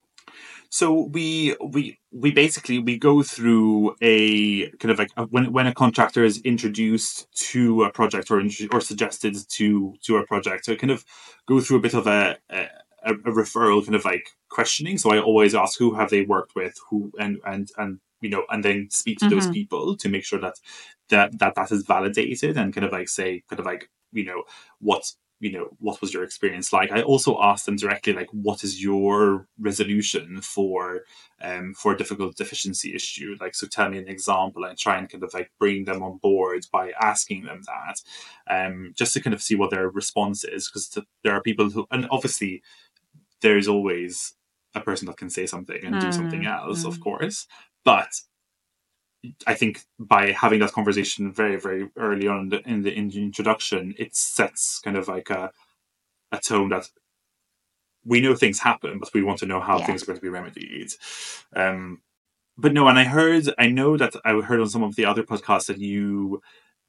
So we we we basically we go through a kind of like a, when when a contractor is introduced to a project or or suggested to to a project, so kind of go through a bit of a, a a, referral kind of like questioning. So I always ask who have they worked with, who and and and you know, and then speak to mm-hmm. those people to make sure that that that that is validated and kind of like say kind of like you know what you know, what was your experience like? I also asked them directly, like, what is your resolution for um for a difficult deficiency issue? Like, so tell me an example and try and kind of like bring them on board by asking them that, um, just to kind of see what their response is, because there are people who, and obviously, there's always a person that can say something and mm, do something mm, else, mm. of course, but I think by having that conversation very, very early on in the, in the, in the introduction, it sets kind of like a a tone that we know things happen, but we want to know how yeah. things are going to be remedied. Um, but no, and I heard, I know that I heard on some of the other podcasts that you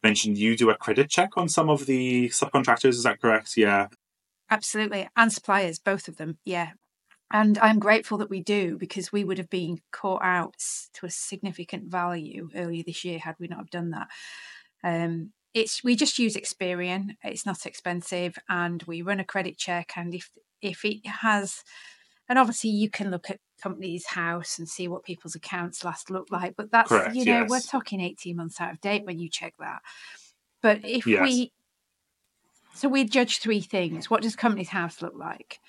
mentioned you do a credit check on some of the subcontractors. Is that correct? Yeah. Absolutely. And suppliers, both of them. Yeah. And I'm grateful that we do because we would have been caught out to a significant value earlier this year had we not have done that. Um, it's we just use Experian. It's not expensive, and we run a credit check. And if if it has, and obviously you can look at Companies House and see what people's accounts last look like. But that's Correct, you know yes. we're talking eighteen months out of date when you check that. But if yes. we so we judge three things: what does Companies House look like?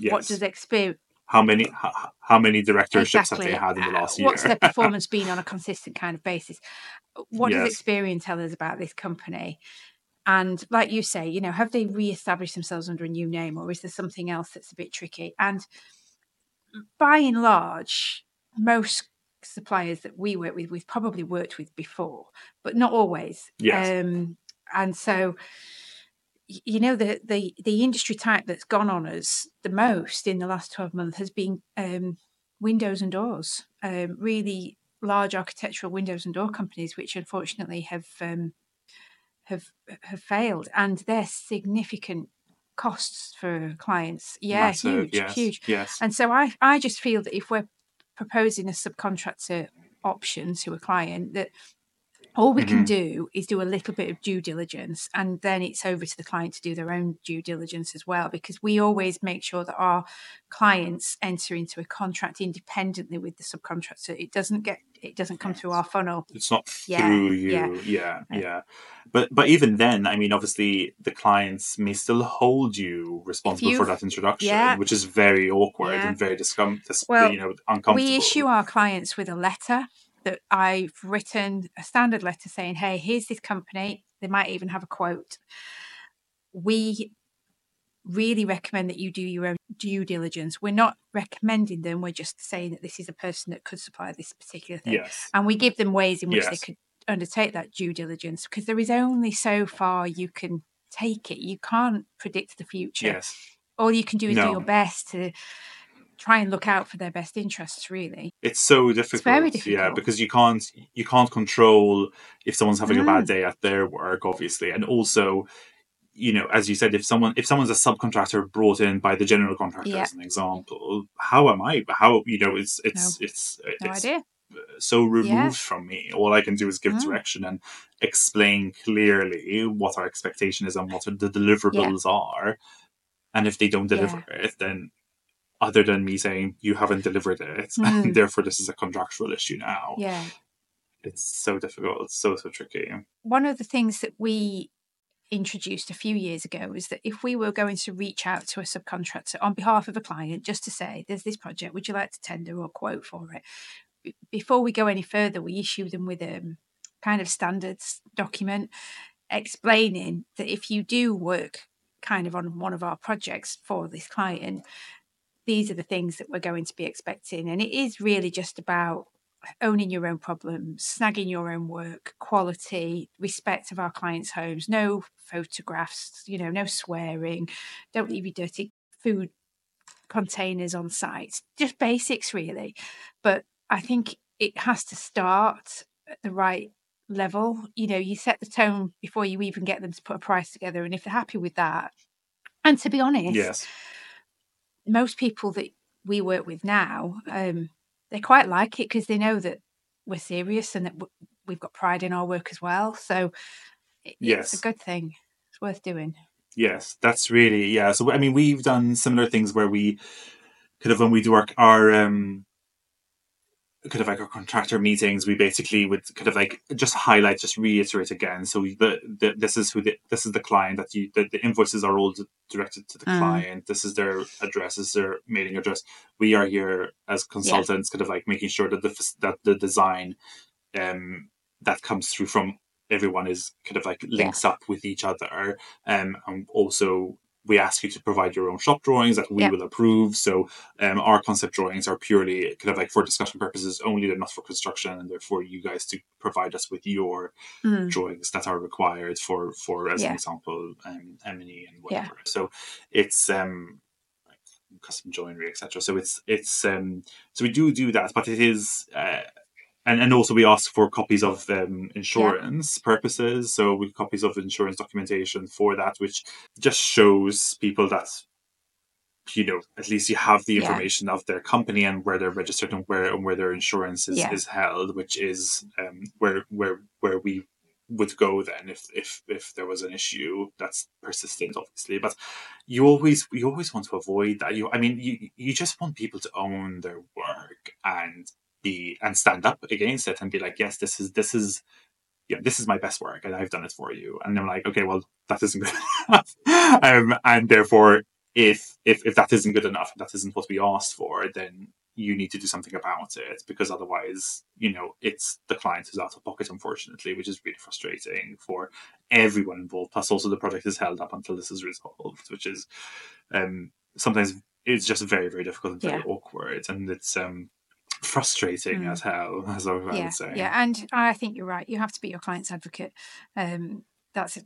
Yes. What does Experian? How many how, how many directorships exactly. have they had in the last year? What's their performance been on a consistent kind of basis? What yes. does Experian tell us about this company? And like you say, you know, have they re-established themselves under a new name, or is there something else that's a bit tricky? And by and large, most suppliers that we work with, we've probably worked with before, but not always. Yes. Um, and so you know the the the industry type that's gone on us the most in the last 12 months has been um, windows and doors um, really large architectural windows and door companies which unfortunately have um, have have failed and they're significant costs for clients. Yeah Massive, huge yes, huge. yes. And so i i just feel that if we're proposing a subcontractor option to a client that all we mm-hmm. can do is do a little bit of due diligence and then it's over to the client to do their own due diligence as well because we always make sure that our clients enter into a contract independently with the subcontractor it doesn't get it doesn't come through our funnel it's not yeah, through you yeah. yeah yeah but but even then i mean obviously the clients may still hold you responsible for that introduction yeah. which is very awkward and very discomfort well, you know uncomfortable we issue our clients with a letter that I've written a standard letter saying, hey, here's this company. They might even have a quote. We really recommend that you do your own due diligence. We're not recommending them, we're just saying that this is a person that could supply this particular thing. Yes. And we give them ways in which yes. they could undertake that due diligence because there is only so far you can take it. You can't predict the future. Yes. All you can do is no. do your best to try and look out for their best interests really it's so difficult it's very difficult yeah because you can't you can't control if someone's having a bad mm. day at their work obviously and also you know as you said if someone if someone's a subcontractor brought in by the general contractor yeah. as an example how am i how you know it's it's no. it's no it's, idea so removed yeah. from me. All I can do is give mm. direction and explain clearly what our expectation is and what the deliverables yeah. are. And if they don't deliver yeah. it, then other than me saying you haven't delivered it mm. and therefore this is a contractual issue now. Yeah. It's so difficult. It's so so tricky. One of the things that we introduced a few years ago is that if we were going to reach out to a subcontractor on behalf of a client just to say there's this project. Would you like to tender or quote for it? Before we go any further we issue them with a kind of standards document explaining that if you do work kind of on one of our projects for this client these are the things that we're going to be expecting. And it is really just about owning your own problems, snagging your own work, quality, respect of our clients' homes, no photographs, you know, no swearing, don't leave your dirty food containers on site, just basics really. But I think it has to start at the right level. You know, you set the tone before you even get them to put a price together. And if they're happy with that, and to be honest, yes most people that we work with now, um, they quite like it because they know that we're serious and that we've got pride in our work as well. So yes. it's a good thing. It's worth doing. Yes, that's really yeah. So I mean, we've done similar things where we kind of when we do our our um, kind of like our contractor meetings, we basically would kind of like just highlight, just reiterate again. So the, the this is who the, this is the client that you the, the invoices are all directed to the mm. client. This is their address, this is their mailing address. We are here as consultants, yeah. kind of like making sure that the that the design um that comes through from everyone is kind of like links yeah. up with each other um, and also we ask you to provide your own shop drawings that we will approve. So um, our concept drawings are purely kind of like for discussion purposes only. They're not for construction, and therefore you guys to provide us with your mm. drawings that are required for for as yeah. an example, um, M&E and whatever. Yeah. So it's um, custom joinery, etc. So it's it's um, so we do do that, but it is. Uh, and, and also we ask for copies of um, insurance yeah. purposes so we copies of insurance documentation for that which just shows people that you know at least you have the information yeah. of their company and where they're registered and where and where their insurance is, yeah. is held which is um, where where where we would go then if if if there was an issue that's persistent obviously but you always you always want to avoid that you i mean you you just want people to own their work and be and stand up against it and be like, yes, this is this is yeah, this is my best work and I've done it for you. And I'm like, okay, well, that isn't good enough. um, and therefore, if if if that isn't good enough, that isn't what we asked for, then you need to do something about it because otherwise, you know, it's the client who's out of pocket, unfortunately, which is really frustrating for everyone involved. Plus, also the project is held up until this is resolved, which is um, sometimes it's just very very difficult and very yeah. awkward, and it's um frustrating mm. as hell, as I yeah, would say. Yeah, and I think you're right. You have to be your client's advocate. Um, that's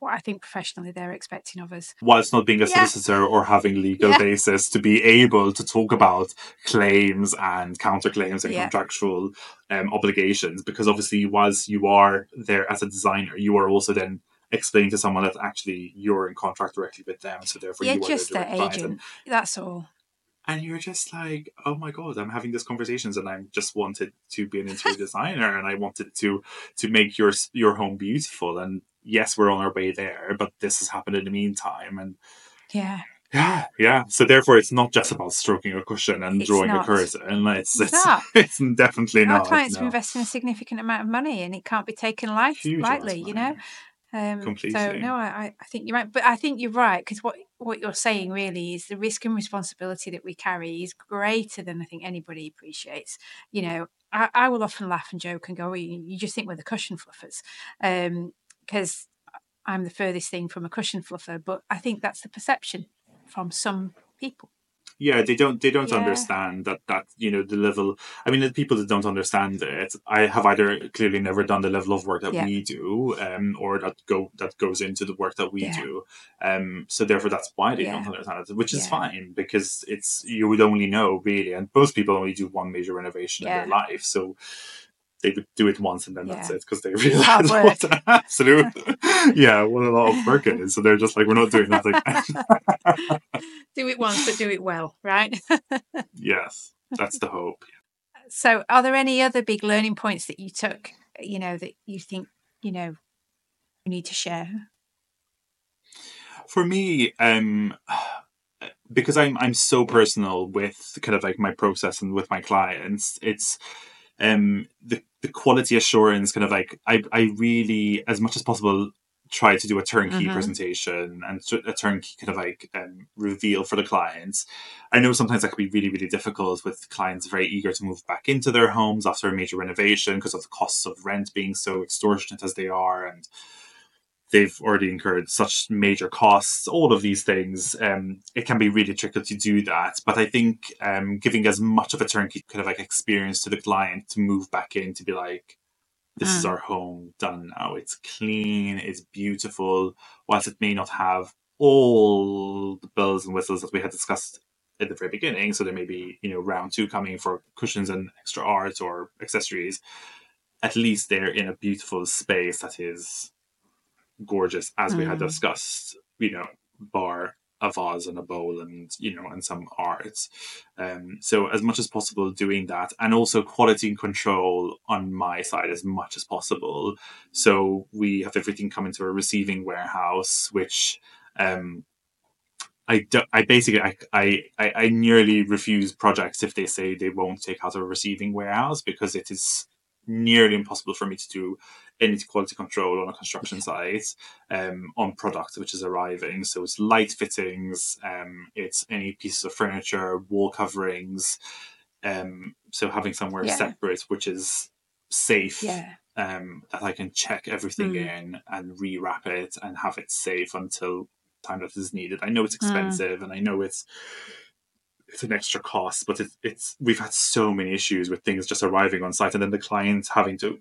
what I think professionally they're expecting of us. Whilst not being a yeah. solicitor or having legal yeah. basis to be able to talk about claims and counterclaims and yeah. contractual um, obligations, because obviously, whilst you are there as a designer, you are also then explaining to someone that actually you're in contract directly with them, so therefore yeah, you are just their agent. And, That's all and you're just like, oh my god, I'm having these conversations, and I just wanted to be an interior designer, and I wanted to to make your your home beautiful. And yes, we're on our way there, but this has happened in the meantime, and yeah. Yeah, yeah. So therefore, it's not just about stroking a cushion and it's drawing not. a curtain. It's it's, it's, it's definitely Our not. Our clients no. are investing a significant amount of money, and it can't be taken light, lightly. You know. Um, Completely. So no, I, I think you're right, but I think you're right because what what you're saying really is the risk and responsibility that we carry is greater than I think anybody appreciates. You know, I, I will often laugh and joke and go, you, you just think we're the cushion fluffers, because um, I'm the furthest thing from a cushion fluffer, but I think that's the perception from some people yeah they don't they don't yeah. understand that that you know the level i mean the people that don't understand it i have either clearly never done the level of work that yeah. we do um or that go that goes into the work that we yeah. do um so therefore that's why they don't understand it which is fine because it's you would only know really and most people only do one major renovation in their life so they would do it once and then yeah. that's it because they realize what an absolute yeah what a lot of work it is. So they're just like we're not doing nothing. Do it once but do it well right? Yes that's the hope. So are there any other big learning points that you took you know that you think you know you need to share? For me um because i'm i'm so personal with kind of like my process and with my clients it's um the the quality assurance kind of like I, I really as much as possible try to do a turnkey mm-hmm. presentation and a turnkey kind of like um, reveal for the clients. I know sometimes that can be really, really difficult with clients very eager to move back into their homes after a major renovation because of the costs of rent being so extortionate as they are and they've already incurred such major costs, all of these things, um, it can be really tricky to do that. But I think um, giving as much of a turnkey kind of like experience to the client to move back in to be like, this mm. is our home done now. It's clean, it's beautiful, whilst it may not have all the bells and whistles that we had discussed at the very beginning. So there may be, you know, round two coming for cushions and extra art or accessories. At least they're in a beautiful space that is gorgeous as mm. we had mm. discussed you know bar a vase and a bowl and you know and some art um so as much as possible doing that and also quality control on my side as much as possible so we have everything coming to a receiving warehouse which um I, do, I basically I, I I nearly refuse projects if they say they won't take out of a receiving warehouse because it is nearly impossible for me to do any quality control on a construction site um, on product which is arriving. So it's light fittings, um, it's any pieces of furniture, wall coverings. Um, so having somewhere Yeah. separate which is safe Yeah. um, that I can check everything Mm. in and rewrap it and have it safe until time that is needed. I know it's Mm. expensive and I know it's it's an extra cost, but it, it's we've had so many issues with things just arriving on site and then the client having to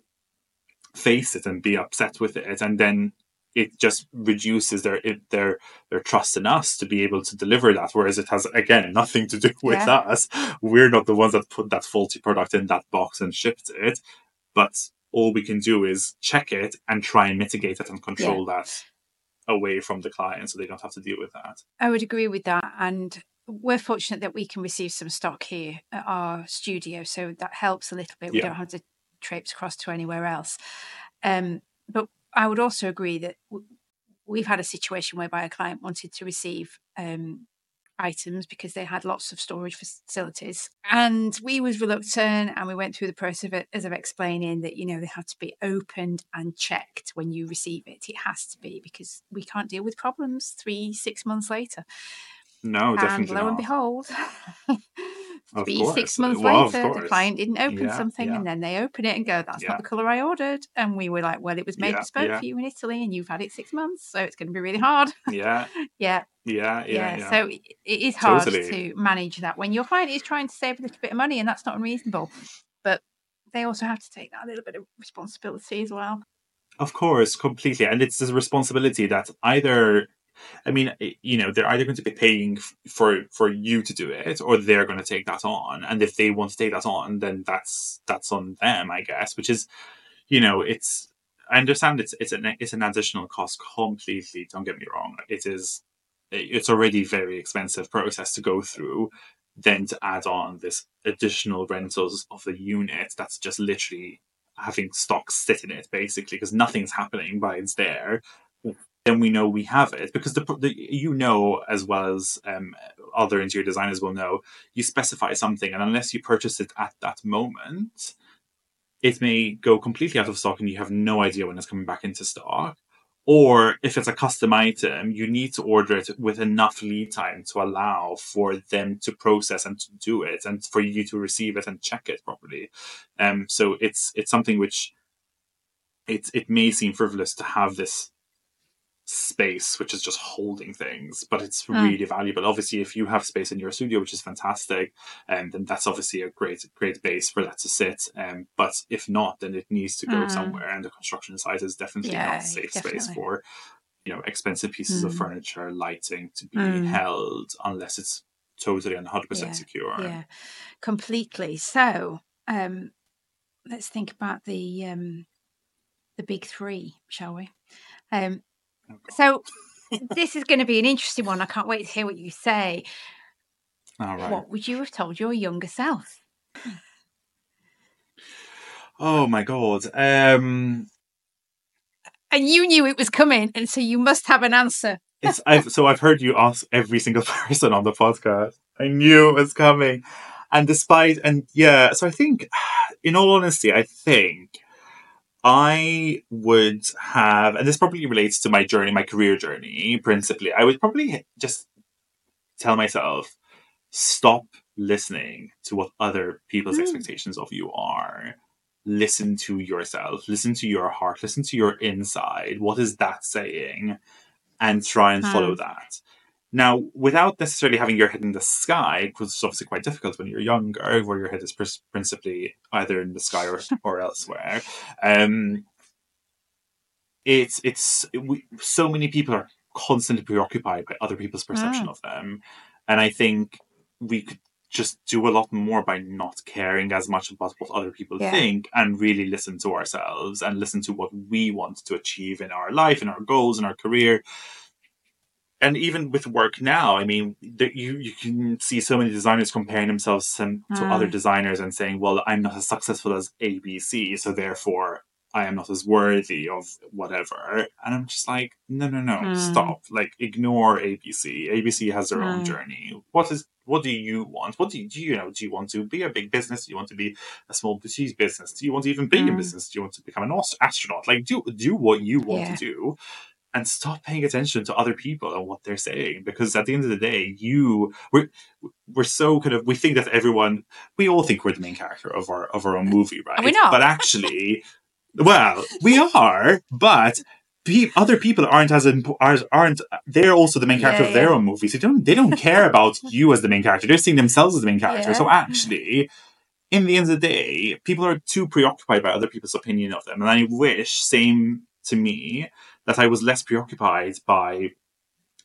face it and be upset with it, and then it just reduces their it, their their trust in us to be able to deliver that. Whereas it has again nothing to do with Yeah. us. We're not the ones that put that faulty product in that box and shipped it, but all we can do is check it and try and mitigate it and control that away from the client so they don't have to deal with that. I would agree with that. And we're fortunate that we can receive some stock here at our studio. So that helps a little bit. We Yeah. don't have to traipse across to anywhere else. Um, but I would also agree that w- we've had a situation whereby a client wanted to receive um, items because they had lots of storage facilities. And we was reluctant and we went through the process of, it, as of explaining that you know they have to be opened and checked when you receive it. It has to be because we can't deal with problems three six months later No, and definitely lo not. and behold, three, six months Well, later, the client didn't open Yeah, something yeah. and then they open it and go, that's Yeah. not the colour I ordered. And we were like, well, it was made bespoke for you in Italy and you've had it six months. So it's going to be really hard. yeah, yeah, yeah, yeah. So it is hard Totally. to manage that when your client is trying to save a little bit of money and that's not unreasonable. But they also have to take that little bit of responsibility as well. Of course, completely. And it's this responsibility that either, I mean, eh, you know, they're either going to be paying for for you to do it, or they're going to take that on. And if they want to take that on, then that's that's on them, I guess. Which is, you know, it's. I understand it's it's an it's an additional cost completely. Don't get me wrong. It is. Eh, it's already a very expensive process to go through. Then to add on this additional rentals of the unit, that's just literally having stock sit in it basically because nothing's happening but it's there then we know we have it. Because the, the you know as well as um, other interior designers will know you specify something and unless you purchase it at that moment it may go completely out of stock and you have no idea when it's coming back into stock. Or if it's a custom item you need to order it with enough lead time to allow for them to process and to do it and for you to receive it and check it properly. Um, so it's it's something which it it may seem frivolous to have this space which is just holding things, but it's Mm. really valuable. Obviously, if you have space in your studio, which is fantastic, um, then that's obviously a great great base for that to sit. Um, but if not, then it needs to go Mm. somewhere, and the construction site is definitely Yeah, not a safe space for you know expensive pieces of Mm. furniture, lighting to be Mm. held unless it's totally and hundred percent Yeah, secure. Yeah, completely. So um, let's think about the um, the big three, shall we? Um, Oh, so this is going to be an interesting one. I can't wait to hear what you say. All right. What would you have told your younger self? Oh my god. Um, And you knew it was coming, and so you must have an answer. It's I've so I've heard you ask every single person on the podcast. I knew it was coming. And despite and yeah, so I think in all honesty, I think I would have and this probably relates to my journey, my career journey, principally. I would probably just tell myself, stop listening to what other people's Mm. expectations of you are. Listen to yourself, listen to your heart, listen to your inside. What is that saying? and try and follow that. Now, without necessarily having your head in the sky, because it's obviously quite difficult when you're younger, where your head is principally either in the sky or, or elsewhere. Um, it's it's we, so many people are constantly preoccupied by other people's perception of them, and I think we could just do a lot more by not caring as much about what other people Yeah. think and really listen to ourselves and listen to what we want to achieve in our life, in our goals, in our career. And even with work now, I mean, there, you you can see so many designers comparing themselves to, to Mm. other designers and saying, "Well, I'm not as successful as ABC, so therefore I am not as worthy of whatever. And I'm just like, no, no, no, Mm. stop. Like, ignore ABC. ABC has their own Mm. journey. What is, what do you want? What do you, do you know? Do you want to be a big business? Do you want to be a small boutique business? Do you want to even be in Mm. business? Do you want to become an astronaut? Like, do, do what you want Yeah. to do and stop paying attention to other people and what they're saying because at the end of the day you we're we're so kind of we think that everyone we all think we're the main character of our of our own movie right we not? but actually well we are but pe- other people aren't as impo- aren't, aren't they're also the main character Yeah, of their yeah. own movies they don't they don't care about you as the main character they're seeing themselves as the main character Yeah. so actually in the end of the day people are too preoccupied by other people's opinion of them and i wish same to me that I was less preoccupied by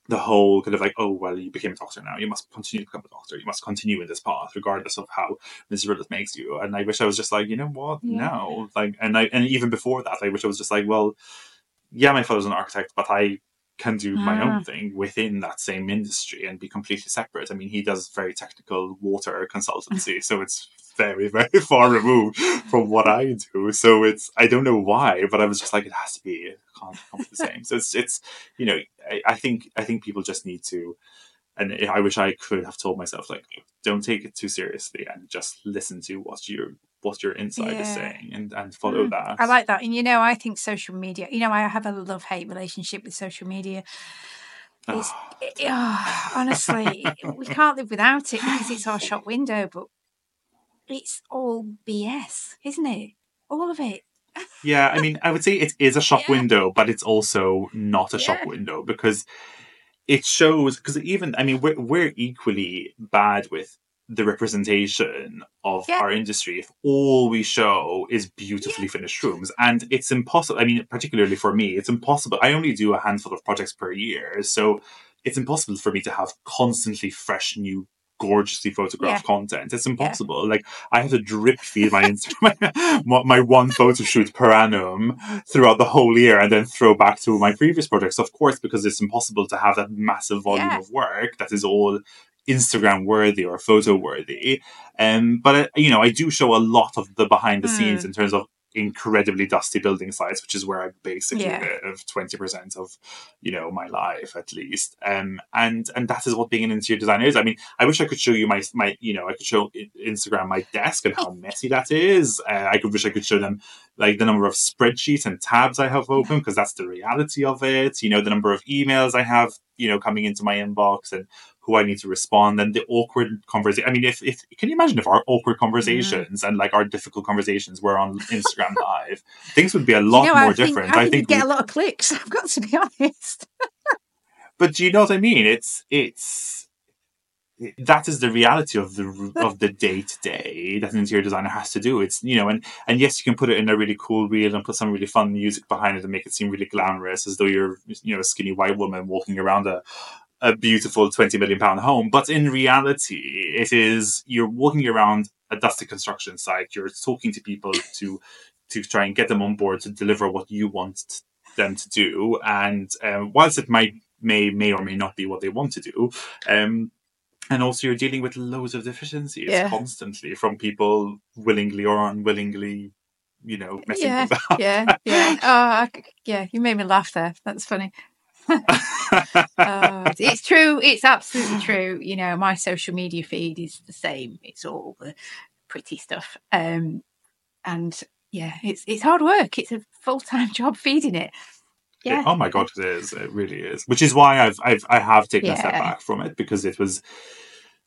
the whole kind of like, oh, well, you became a doctor now. You must continue to become a doctor. You must continue in this path, regardless of how miserable it makes you. And I wish I was just like, you know what? Yeah. No. Like, and I, and even before that, I wish I was just like, well, yeah, my father's an architect, but I can do my Ah. own thing within that same industry and be completely separate. I mean, he does very technical water consultancy, so it's very, very far removed from what I do. So it's I don't know why, but I was just like, it has to be it can't, be the same. So it's it's you know I, I think I think people just need to. And I wish I could have told myself like, don't take it too seriously and just listen to what your what your inside is saying and, and follow Mm, that. I like that. And you know, I think social media, you know, I have a love hate relationship with social media. It's, Ah. it- ah, honestly, we can't live without it because it's our shop window, but it's all BS, isn't it? All of it. Yeah, I mean, I would say it is a shop Yeah. window, but it's also not a shop window because it shows. Because even, I mean, we're we're equally bad with the representation of Yeah. our industry if all we show is beautifully finished rooms, and it's impossible. I mean, particularly for me, it's impossible. I only do a handful of projects per year, so it's impossible for me to have constantly fresh, new. Gorgeously photographed content. It's impossible. Like I have to drip feed my Instagram, my, my one photo shoot per annum throughout the whole year, and then throw back to my previous projects. Of course, because it's impossible to have that massive volume Yeah. of work that is all Instagram worthy or photo worthy. Um, but uh, you know, I do show a lot of the behind the scenes Mm. in terms of incredibly dusty building sites, which is where I basically Yeah. live twenty percent of you know my life at least. Um, and and that is what being an interior designer is. I mean, I wish I could show you my my you know I could show Instagram my desk and how messy that is. Uh, I could wish I could show them like the number of spreadsheets and tabs I have open because that's the reality of it. You know, the number of emails I have you know coming into my inbox and who I need to respond and the awkward conversation. I mean, if, if can you imagine if our awkward mm-hmm. conversations and like our difficult conversations were on Instagram Live, things would be a lot you know, more I think, different. I think, you'd get we- a lot of clicks. I've got to be honest. but do you know what I mean? It's it's that is the reality of the of the day to day that an interior designer has to do. It's you know, and and yes, you can put it in a really cool reel and put some really fun music behind it and make it seem really glamorous, as though you're you know a skinny white woman walking around a a beautiful twenty million pound home. But in reality, it is you're walking around a dusty construction site. You're talking to people to to try and get them on board to deliver what you want them to do. And um, whilst it might may may or may not be what they want to do, um, and also you're dealing with loads of deficiencies Yeah. constantly from people willingly or unwillingly, you know, messing Yeah, up. yeah, yeah. Oh, I yeah. You made me laugh there. That's funny. Oh, it's true. It's absolutely true. You know, my social media feed is the same. It's all the pretty stuff. Um, and yeah, it's it's hard work. It's a full time job feeding it. Yeah. Oh my god, it is. It really is. Which is why I've I've I have taken a step back from it because it was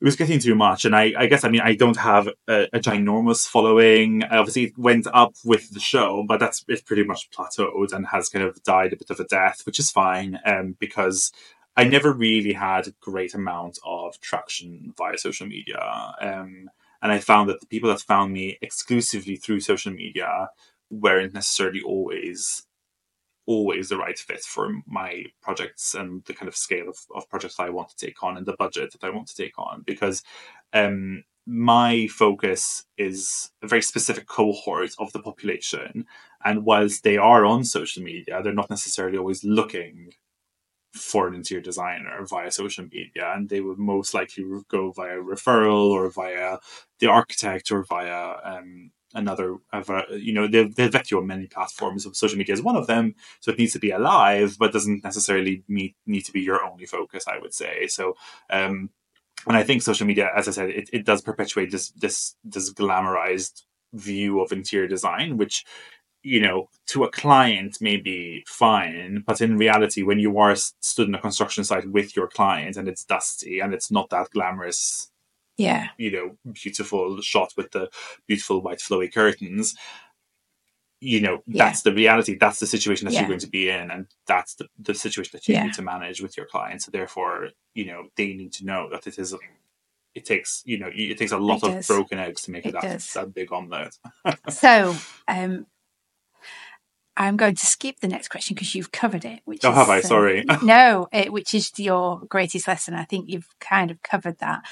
it was getting too much. And I, I guess I mean I don't have a, a ginormous following. Obviously, it went up with the show, but that's it's pretty much plateaued and has kind of died a bit of a death, which is fine. Um, because I never really had a great amount of traction via social media. Um, and I found that the people that found me exclusively through social media weren't necessarily always always the right fit for my projects and the kind of scale of, of projects I want to take on and the budget that I want to take on because um, my focus is a very specific cohort of the population and whilst they are on social media they're not necessarily always looking for an interior designer via social media and they would most likely go via referral or via the architect or via um, another, you know, they, they vet you on many platforms. Social media is one of them, so it needs to be alive, but doesn't necessarily need, need to be your only focus. I would say so. Um, and I think social media, as I said, it, it does perpetuate this this this glamorized view of interior design, which you know to a client may be fine, but in reality, when you are stood in a construction site with your client and it's dusty and it's not that glamorous, yeah, you know, beautiful shot with the beautiful white flowy curtains, you know yeah. that's the reality that's the situation that yeah. you're going to be in and that's the, the situation that you yeah. need to manage with your clients so therefore you know they need to know that it is it takes you know it takes a lot it of does. broken eggs to make it, that, that big omelette so um I'm going to skip the next question because you've covered it. Which oh, is, have I? Sorry. no, it, which is your greatest lesson. I think you've kind of covered that.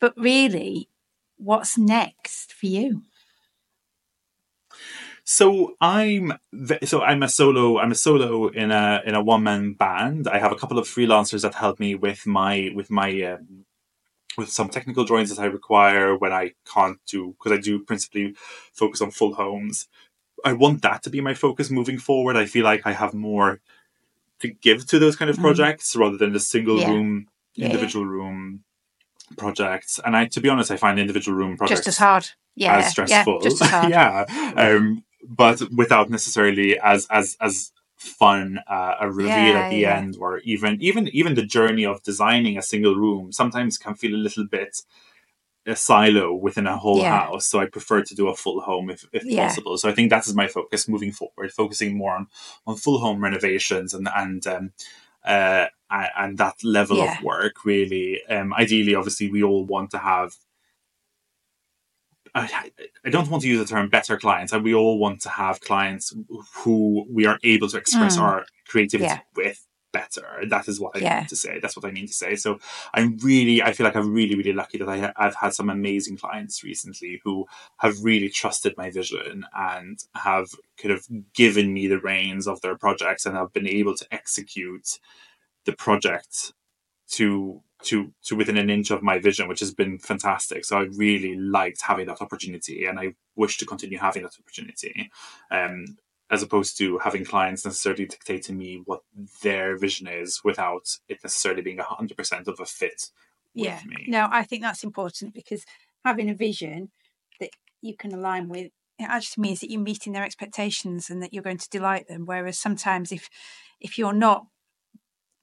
But really, what's next for you? So I'm so I'm a solo I'm a solo in a in a one man band. I have a couple of freelancers that help me with my with my um, with some technical drawings that I require when I can't do because I do principally focus on full homes. I want that to be my focus moving forward. I feel like I have more to give to those kind of mm. projects rather than the single yeah. room, individual yeah. room projects. And I, to be honest, I find individual room projects just as hard, yeah, as stressful, yeah, just as hard. yeah. Um, but without necessarily as as as fun uh, a reveal yeah, at the yeah. end or even even even the journey of designing a single room sometimes can feel a little bit a silo within a whole yeah. house so i prefer to do a full home if, if possible so i think that is my focus moving forward focusing more on on full home renovations and and um, uh, and that level of work really um, ideally obviously we all want to have I, I don't want to use the term better clients. and We all want to have clients who we are able to express mm. our creativity yeah. with better. That is what I yeah. mean to say. That's what I mean to say. So I'm really, I feel like I'm really, really lucky that I, I've had some amazing clients recently who have really trusted my vision and have kind of given me the reins of their projects and have been able to execute the project to to to within an inch of my vision, which has been fantastic. So I really liked having that opportunity, and I wish to continue having that opportunity, um, as opposed to having clients necessarily dictate to me what their vision is without it necessarily being hundred percent of a fit. yeah, me. no, I think that's important because having a vision that you can align with it actually means that you're meeting their expectations and that you're going to delight them. Whereas sometimes if if you're not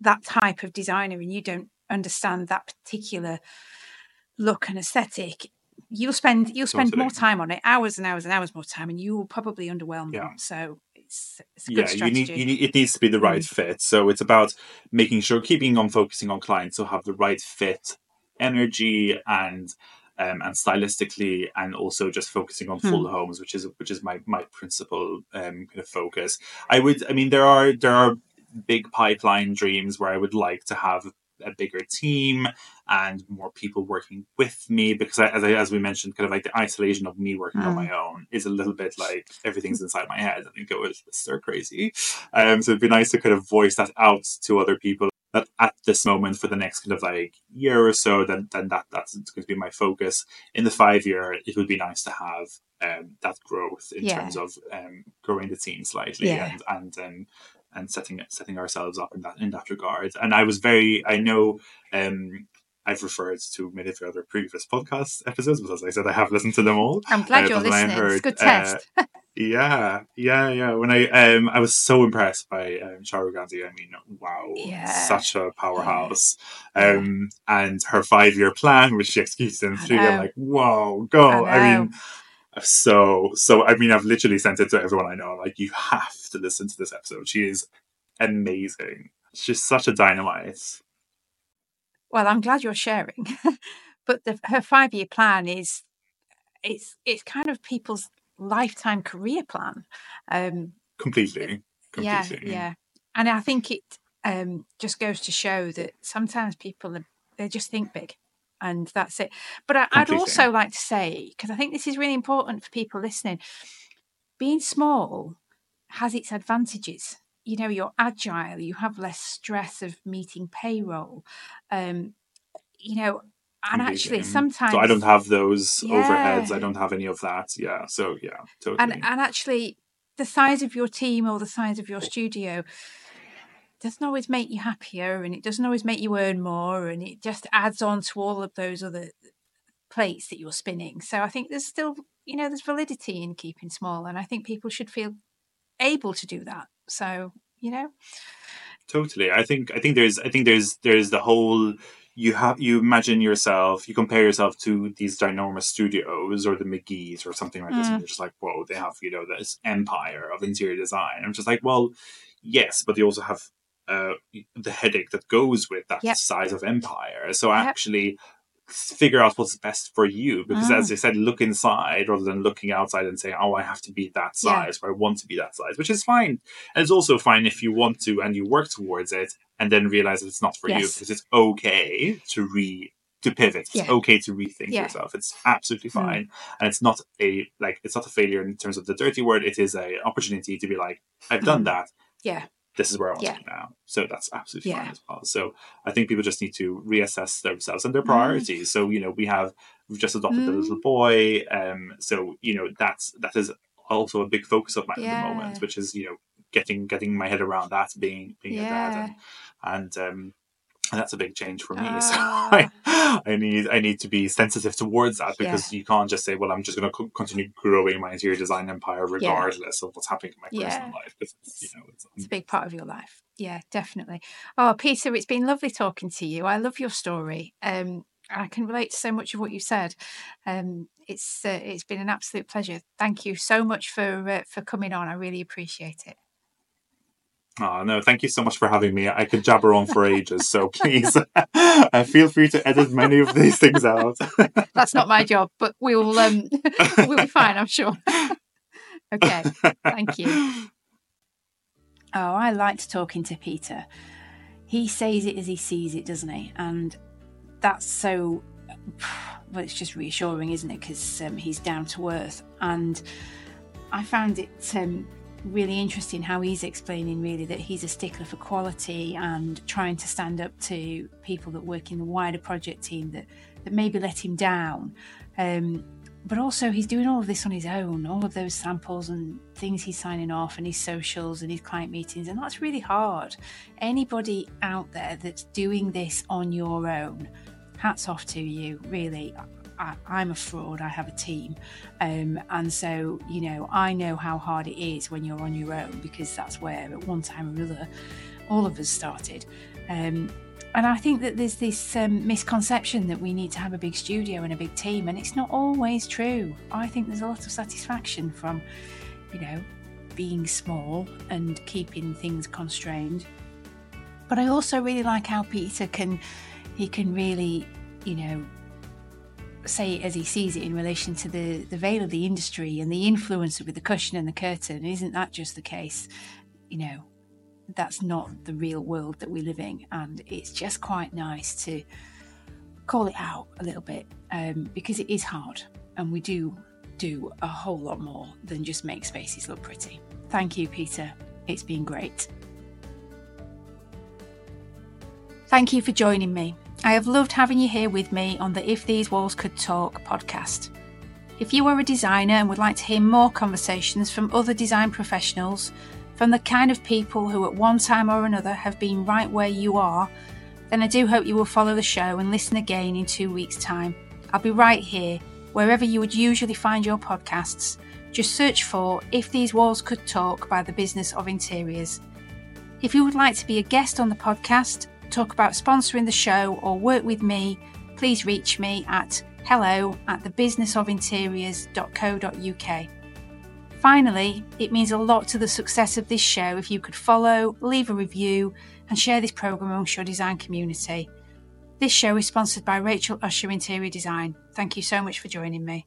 that type of designer and you don't understand that particular look and aesthetic, you'll spend you'll spend more time on it, hours and hours and hours more time, and you will probably underwhelm yeah. them. So it's, it's yeah, you need, you need it needs to be the right mm. fit. So it's about making sure keeping on focusing on clients who have the right fit, energy, and um, and stylistically, and also just focusing on full hmm. homes, which is which is my my principal um, kind of focus. I would, I mean, there are there are big pipeline dreams where I would like to have a bigger team and more people working with me because I, as I, as we mentioned kind of like the isolation of me working mm. on my own is a little bit like everything's inside my head and you go they're crazy um so it'd be nice to kind of voice that out to other people that at this moment for the next kind of like year or so then then that that's going to be my focus in the five year it would be nice to have um, that growth in yeah. terms of um, growing the team slightly yeah. and and um, and setting setting ourselves up in that in that regard. And I was very I know um, I've referred to many of the other previous podcast episodes, but as I said, I have listened to them all. I'm glad uh, you're listening. Heard, it's good test. Uh, yeah, yeah, yeah. When I um, I was so impressed by um, Charu Gandhi. I mean, wow, yeah. such a powerhouse. Yeah. Um, and her five year plan, which she executed in three. I'm like, whoa, go! I, I mean so so I mean I've literally sent it to everyone I know. like, you have to listen to this episode. She is amazing. She's such a dynamite. Well, I'm glad you're sharing. but the, her five year plan is it's it's kind of people's lifetime career plan. Um, completely, completely. Yeah, yeah. And I think it um, just goes to show that sometimes people are, they just think big and that's it. But I, would also like to say, because I think this is really important for people listening, being small has its advantages. You know, you're agile, you have less stress of meeting payroll. Um, you know, and actually sometimes so i don't have those Yeah. overheads i don't have any of that yeah so yeah totally and and actually the size of your team or the size of your studio doesn't always make you happier and it doesn't always make you earn more and it just adds on to all of those other plates that you're spinning. So i think there's still you know there's validity in keeping small and i think people should feel able to do that. So you know. Totally. I think i think there's i think there's there's the whole you have you imagine yourself you compare yourself to these ginormous studios or the mcgee's or something like this and Mm. you're just like whoa they have you know this empire of interior design. I'm just like well yes but they also have uh, the headache that goes with that Yep. size of empire so Yep. actually figure out what's best for you because Mm. as I said look inside rather than looking outside and saying oh I have to be that Yeah. size or I want to be that size which is fine and it's also fine if you want to and you work towards it and then realize that it's not for you because it's okay to re to pivot. It's Yeah. okay to rethink Yeah. yourself. It's absolutely Mm. fine. And it's not a like it's not a failure in terms of the dirty word. It is a opportunity to be like, I've done Mm. that. yeah This is where I want Yeah. to be now. So that's absolutely Yeah. fine as well. So I think people just need to reassess themselves and their Mm. priorities. So, you know, we have we've just adopted a Mm. little boy. Um so, you know, that's that is also a big focus of mine at the moment, which is, you know, getting getting my head around that being being a dad and and um and that's a big change for me. So Ah. I, I need I need to be sensitive towards that because you can't just say, well, I'm just going to co- continue growing my interior design empire regardless of what's happening in my Yeah. personal life. Because you know, it's, It's a big part of your life. Yeah, definitely. Oh, Peter, it's been lovely talking to you. I love your story. Um, I can relate to so much of what you said. Um, it's uh, it's been an absolute pleasure. Thank you so much for uh, for coming on. I really appreciate it. Oh no, thank you so much for having me. I could jabber on for ages, so please uh, feel free to edit many of these things out. That's not my job, but we'll um, we'll be fine. I'm sure. okay. Thank you. Oh, I liked talking to Peter. He says it as he sees it, doesn't he? And that's so. Well, it's just reassuring, isn't it? Because um, he's down to earth. And I found it um, really interesting how he's explaining, really, that he's a stickler for quality and trying to stand up to people that work in the wider project team that, that maybe let him down. Um, but also he's doing all of this on his own all of those samples and things he's signing off and his socials and his client meetings and that's really hard anybody out there that's doing this on your own hats off to you really I, i'm a fraud i have a team um, and so you know i know how hard it is when you're on your own because that's where at one time or other all of us started um, and I think that there's this um, misconception that we need to have a big studio and a big team, and it's not always true. I think there's a lot of satisfaction from, you know, being small and keeping things constrained. But I also really like how Peter can, he can really, you know, say it as he sees it in relation to the the veil of the industry and the influence with the cushion and the curtain. Isn't that just the case? You know, that's not the real world that we live in and it's just quite nice to call it out a little bit um, because it is hard and we do do a whole lot more than just make spaces look pretty thank you peter it's been great thank you for joining me i have loved having you here with me on the if these walls could talk podcast if you are a designer and would like to hear more conversations from other design professionals from the kind of people who at one time or another have been right where you are, then I do hope you will follow the show and listen again in two weeks' time. I'll be right here, wherever you would usually find your podcasts. Just search for If These Walls Could Talk by the Business of Interiors. If you would like to be a guest on the podcast, talk about sponsoring the show, or work with me, please reach me at hello at thebusinessofinteriors.co.uk. Finally, it means a lot to the success of this show if you could follow, leave a review, and share this programme amongst your design community. This show is sponsored by Rachel Usher Interior Design. Thank you so much for joining me.